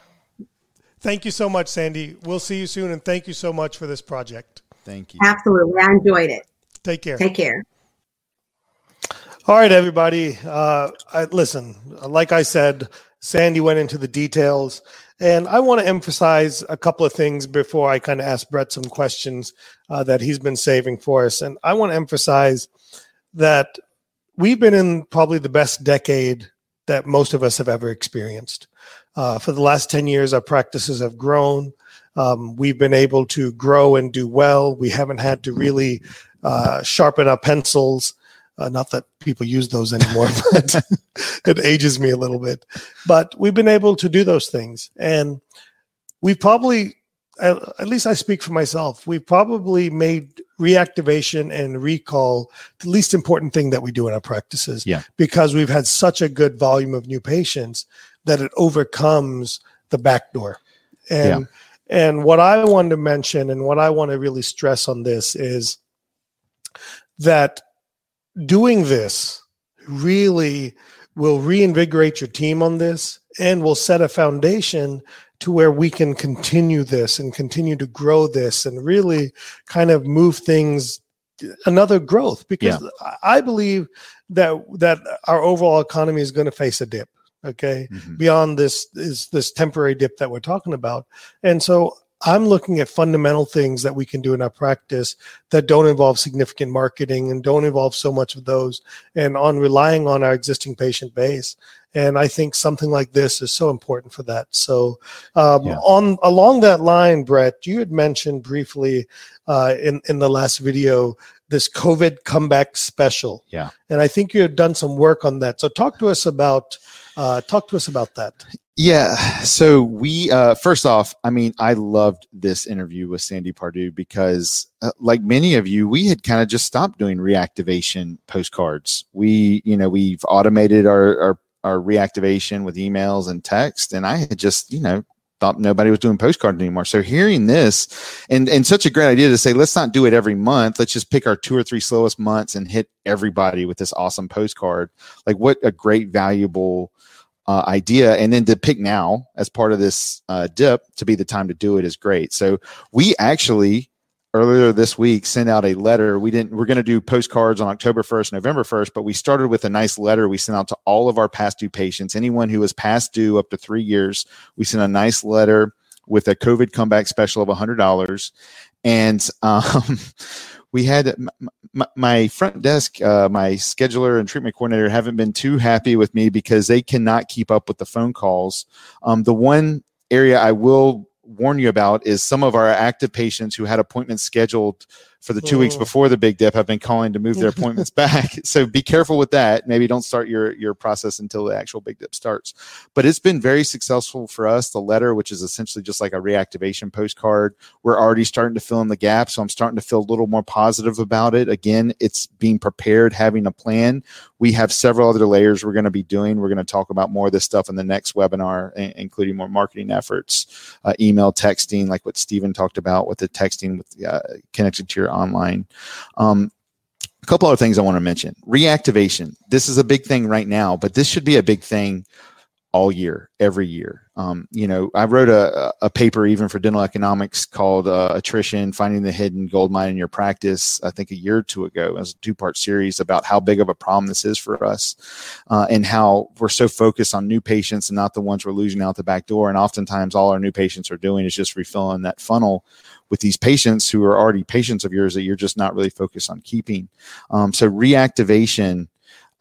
Thank you so much, Sandy. We'll see you soon. And thank you so much for this project. Thank you. Absolutely. I enjoyed it. Take care. Take care. All right, everybody. Uh, I, listen, like I said, Sandy went into the details, and I want to emphasize a couple of things before I kind of ask Brett some questions uh, that he's been saving for us. And I want to emphasize that we've been in probably the best decade that most of us have ever experienced. Uh, for the last 10 years, our practices have grown. Um, we've been able to grow and do well. We haven't had to really uh, sharpen our pencils. Uh, not that people use those anymore, but it ages me a little bit. But we've been able to do those things. And we've probably, at least I speak for myself, we've probably made reactivation and recall the least important thing that we do in our practices. Yeah. Because we've had such a good volume of new patients that it overcomes the back door. And and what I want to mention and what I want to really stress on this is that doing this really will reinvigorate your team on this and will set a foundation to where we can continue this and continue to grow this and really kind of move things another growth. Because I- I believe that that our overall economy is going to face a dip okay? Mhm. beyond this is this temporary dip that we're talking about. And so i'm looking at fundamental things that we can do in our practice that don't involve significant marketing and don't involve so much of those and on relying on our existing patient base. And i think something like this is so important for that. So um, Yeah. on along that line brett you had mentioned briefly uh, in in the last video this covid comeback special. Yeah. and i think you had done some work on that. So talk to us about uh, talk to us about that Yeah. So we, uh, first off, I mean, I loved this interview with Sandy Pardue because, uh, like many of you, we had kind of just stopped doing reactivation postcards. We, you know, we've automated our, our, our reactivation with emails and text. And I had just, you know, thought nobody was doing postcards anymore. So hearing this and, and such a great idea to say, let's not do it every month. Let's just pick our two or three slowest months and hit everybody with this awesome postcard. Like what a great, valuable, uh, idea and then to pick now as part of this uh, dip to be the time to do it is great. So we actually earlier this week sent out a letter. We didn't we're going to do postcards on october 1st november 1st but we started with a nice letter we sent out to all of our past due patients. Anyone who was past due up to three years we sent a nice letter with a covid comeback special of $100 and um, we had m- m- my front desk, uh, my scheduler and treatment coordinator haven't been too happy with me because they cannot keep up with the phone calls. Um, the one area I will warn you about is some of our active patients who had appointments scheduled for the two weeks Oh. before the big dip have been calling to move their appointments back. So be careful with that. Maybe don't start your your process until the actual big dip starts. But it's been very successful for us. The letter, which is essentially just like a reactivation postcard, we're already starting to fill in the gap. So I'm starting to feel a little more positive about it. Again, it's being prepared, having a plan. We have several other layers we're going to be doing. We're going to talk about more of this stuff in the next webinar, including more marketing efforts, uh, email texting, like what Stephen talked about with the texting with uh, connected to your online. Um, A couple other things I want to mention. Reactivation. This is a big thing right now, but this should be a big thing all year, every year. Um, you know, I wrote a, a paper even for dental economics called uh, Attrition Finding the Hidden Gold Mine in Your Practice, I think a year or two ago. Was a two part series about how big of a problem this is for us uh, and how we're so focused on new patients and not the ones we're losing out the back door. And oftentimes, all our new patients are doing is just refilling that funnel with these patients who are already patients of yours that you're just not really focused on keeping. Um, so, reactivation.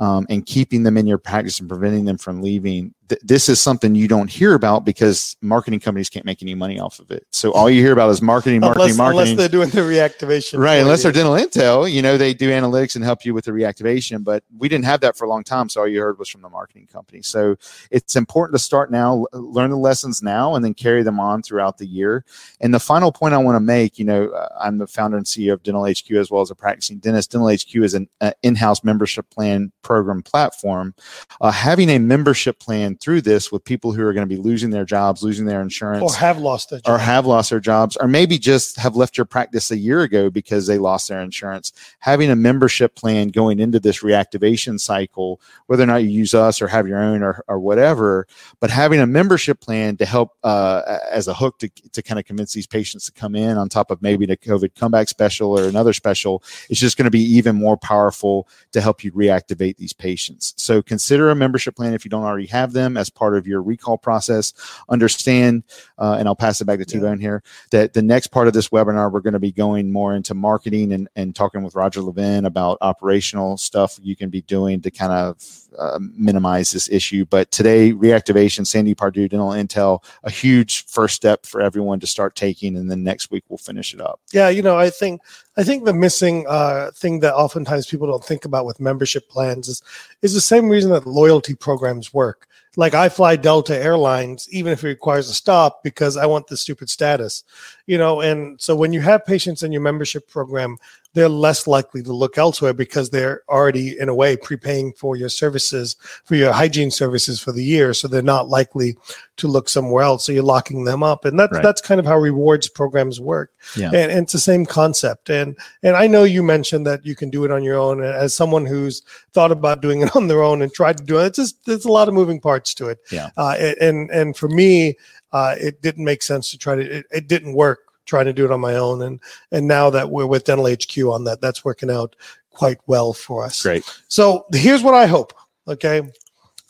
Um, and keeping them in your practice and preventing them from leaving th- this is something you don't hear about because marketing companies can't make any money off of it. So all you hear about is marketing, marketing, unless, marketing. Unless they're doing the reactivation. Right. Unless you. they're dental intel, you know, they do analytics and help you with the reactivation, but we didn't have that for a long time. So all you heard was from the marketing company. So it's important to start now, learn the lessons now, and then carry them on throughout the year. And the final point I want to make, you know, uh, I'm the founder and CEO of Dental HQ as well as a practicing dentist. Dental HQ is an uh, in-house membership plan program platform. Uh, having a membership plan through this with people who are going to be losing their jobs, losing their insurance, or have lost their or have lost their jobs, or maybe just have left your practice a year ago because they lost their insurance. Having a membership plan going into this reactivation cycle, whether or not you use us or have your own or, or whatever, but having a membership plan to help uh, as a hook to, to kind of convince these patients to come in on top of maybe the COVID comeback special or another special is just going to be even more powerful to help you reactivate these patients. So consider a membership plan if you don't already have them as part of your recall process. Understand, uh, and I'll pass it back to T here, that the next part of this webinar, we're going to be going more into marketing and, and talking with Roger Levin about operational stuff you can be doing to kind of uh, minimize this issue. But today, reactivation, Sandy Pardue, Dental Intel, a huge first step for everyone to start taking, and then next week we'll finish it up. Yeah, you know, I think I think the missing uh, thing that oftentimes people don't think about with membership plans is is the same reason that loyalty programs work like I fly Delta Airlines, even if it requires a stop, because I want the stupid status, you know. And so when you have patients in your membership program, they're less likely to look elsewhere because they're already, in a way, prepaying for your services, for your hygiene services for the year. So they're not likely to look somewhere else. So you're locking them up, and that's Right. that's kind of how rewards programs work. Yeah. And, and it's the same concept. And and I know you mentioned that you can do it on your own. And as someone who's thought about doing it on their own and tried to do it, it's just there's a lot of moving parts to it. Yeah. Uh, and and for me, uh, it didn't make sense to try to. It, it didn't work trying to do it on my own. And and now that we're with Dental HQ on that, that's working out quite well for us. Great. So here's what I hope. Okay.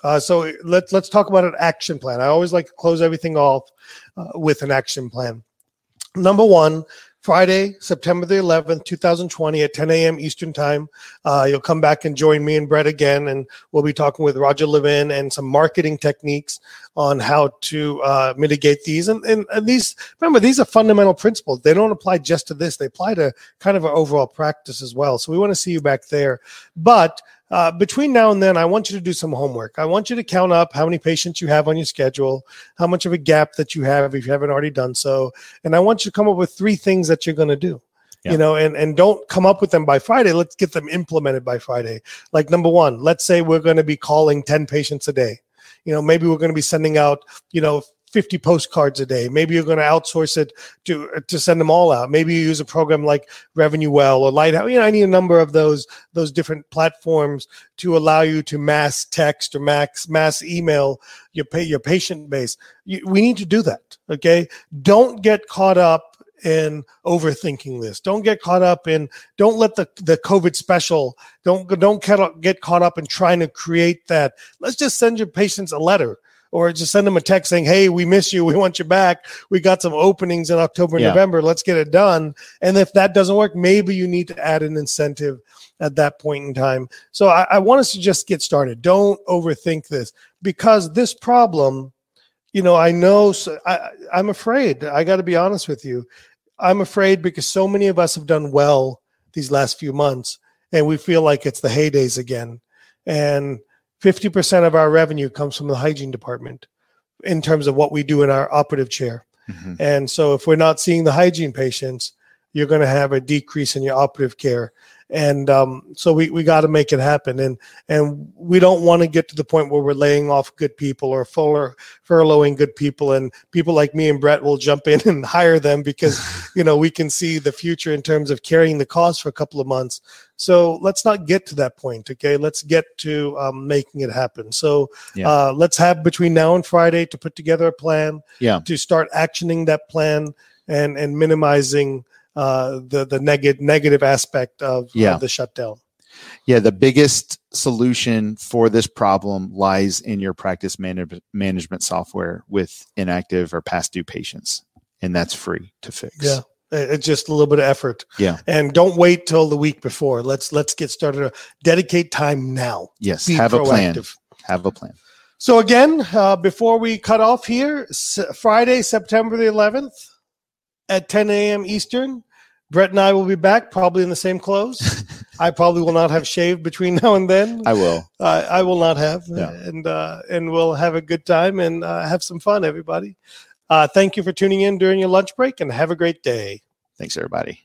Uh, so let's let's talk about an action plan. I always like to close everything off uh, with an action plan. Number one, Friday, September the 11th, 2020, at 10 a.m. Eastern Time. Uh, you'll come back and join me and Brett again, and we'll be talking with Roger Levin and some marketing techniques on how to uh, mitigate these. And, and, and these, remember, these are fundamental principles. They don't apply just to this, they apply to kind of our overall practice as well. So we want to see you back there. But uh, between now and then, I want you to do some homework. I want you to count up how many patients you have on your schedule, how much of a gap that you have if you haven't already done so, and I want you to come up with three things that you're going to do. Yeah. You know, and and don't come up with them by Friday. Let's get them implemented by Friday. Like number one, let's say we're going to be calling ten patients a day. You know, maybe we're going to be sending out, you know, 50 postcards a day. Maybe you're going to outsource it to to send them all out. Maybe you use a program like Revenue Well or Lighthouse. You know, I need a number of those those different platforms to allow you to mass text or mass mass email your pay your patient base. You, we need to do that. Okay, don't get caught up in overthinking this. Don't get caught up in. Don't let the the COVID special. Don't don't get caught up in trying to create that. Let's just send your patients a letter or just send them a text saying, "Hey, we miss you. We want you back. We got some openings in October Yeah. November. Let's get it done." And if that doesn't work, maybe you need to add an incentive at that point in time. So I, I want us to just get started. Don't overthink this because this problem, you know, I know. So I, I'm afraid. I got to be honest with you. I'm afraid because so many of us have done well these last few months, and we feel like it's the heydays again. And 50% of our revenue comes from the hygiene department in terms of what we do in our operative chair. Mhm. And so if we're not seeing the hygiene patients, you're going to have a decrease in your operative care. And um, so we, we got to make it happen. And and we don't want to get to the point where we're laying off good people or fuller furloughing good people. And people like me and brett will jump in and hire them because you know we can see the future in terms of carrying the cost for a couple of months. So let's not get to that point okay? Let's get to um, making it happen. So Yeah. uh, let's have between now and friday to put together a plan Yeah. to start actioning that plan and and minimizing uh, the the negative negative aspect of, of the shutdown. Yeah, the biggest solution for this problem lies in your practice manag- management software with inactive or past due patients, and that's free to fix. Yeah. It's just a little bit of effort. Yeah. And don't wait till the week before. Let's let's get started. Dedicate time now. Yes, Be have a plan. Have a plan. So again, uh, before we cut off here, S- Friday, September the 11th at 10 a.m. Eastern, Brett and I will be back, probably in the same clothes. I probably will not have shaved between now and then. I will. I, I will not have, Yeah. and uh, and we'll have a good time and uh, have some fun, everybody. Uh, thank you for tuning in during your lunch break, and have a great day. Thanks, everybody.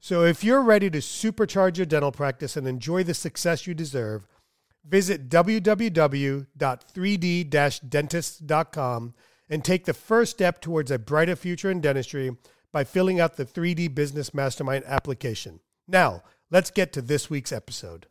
So if you're ready to supercharge your dental practice and enjoy the success you deserve, visit www.3d-dentist.com and take the first step towards a brighter future in dentistry by filling out the 3D Business Mastermind application. Now, let's get to this week's episode.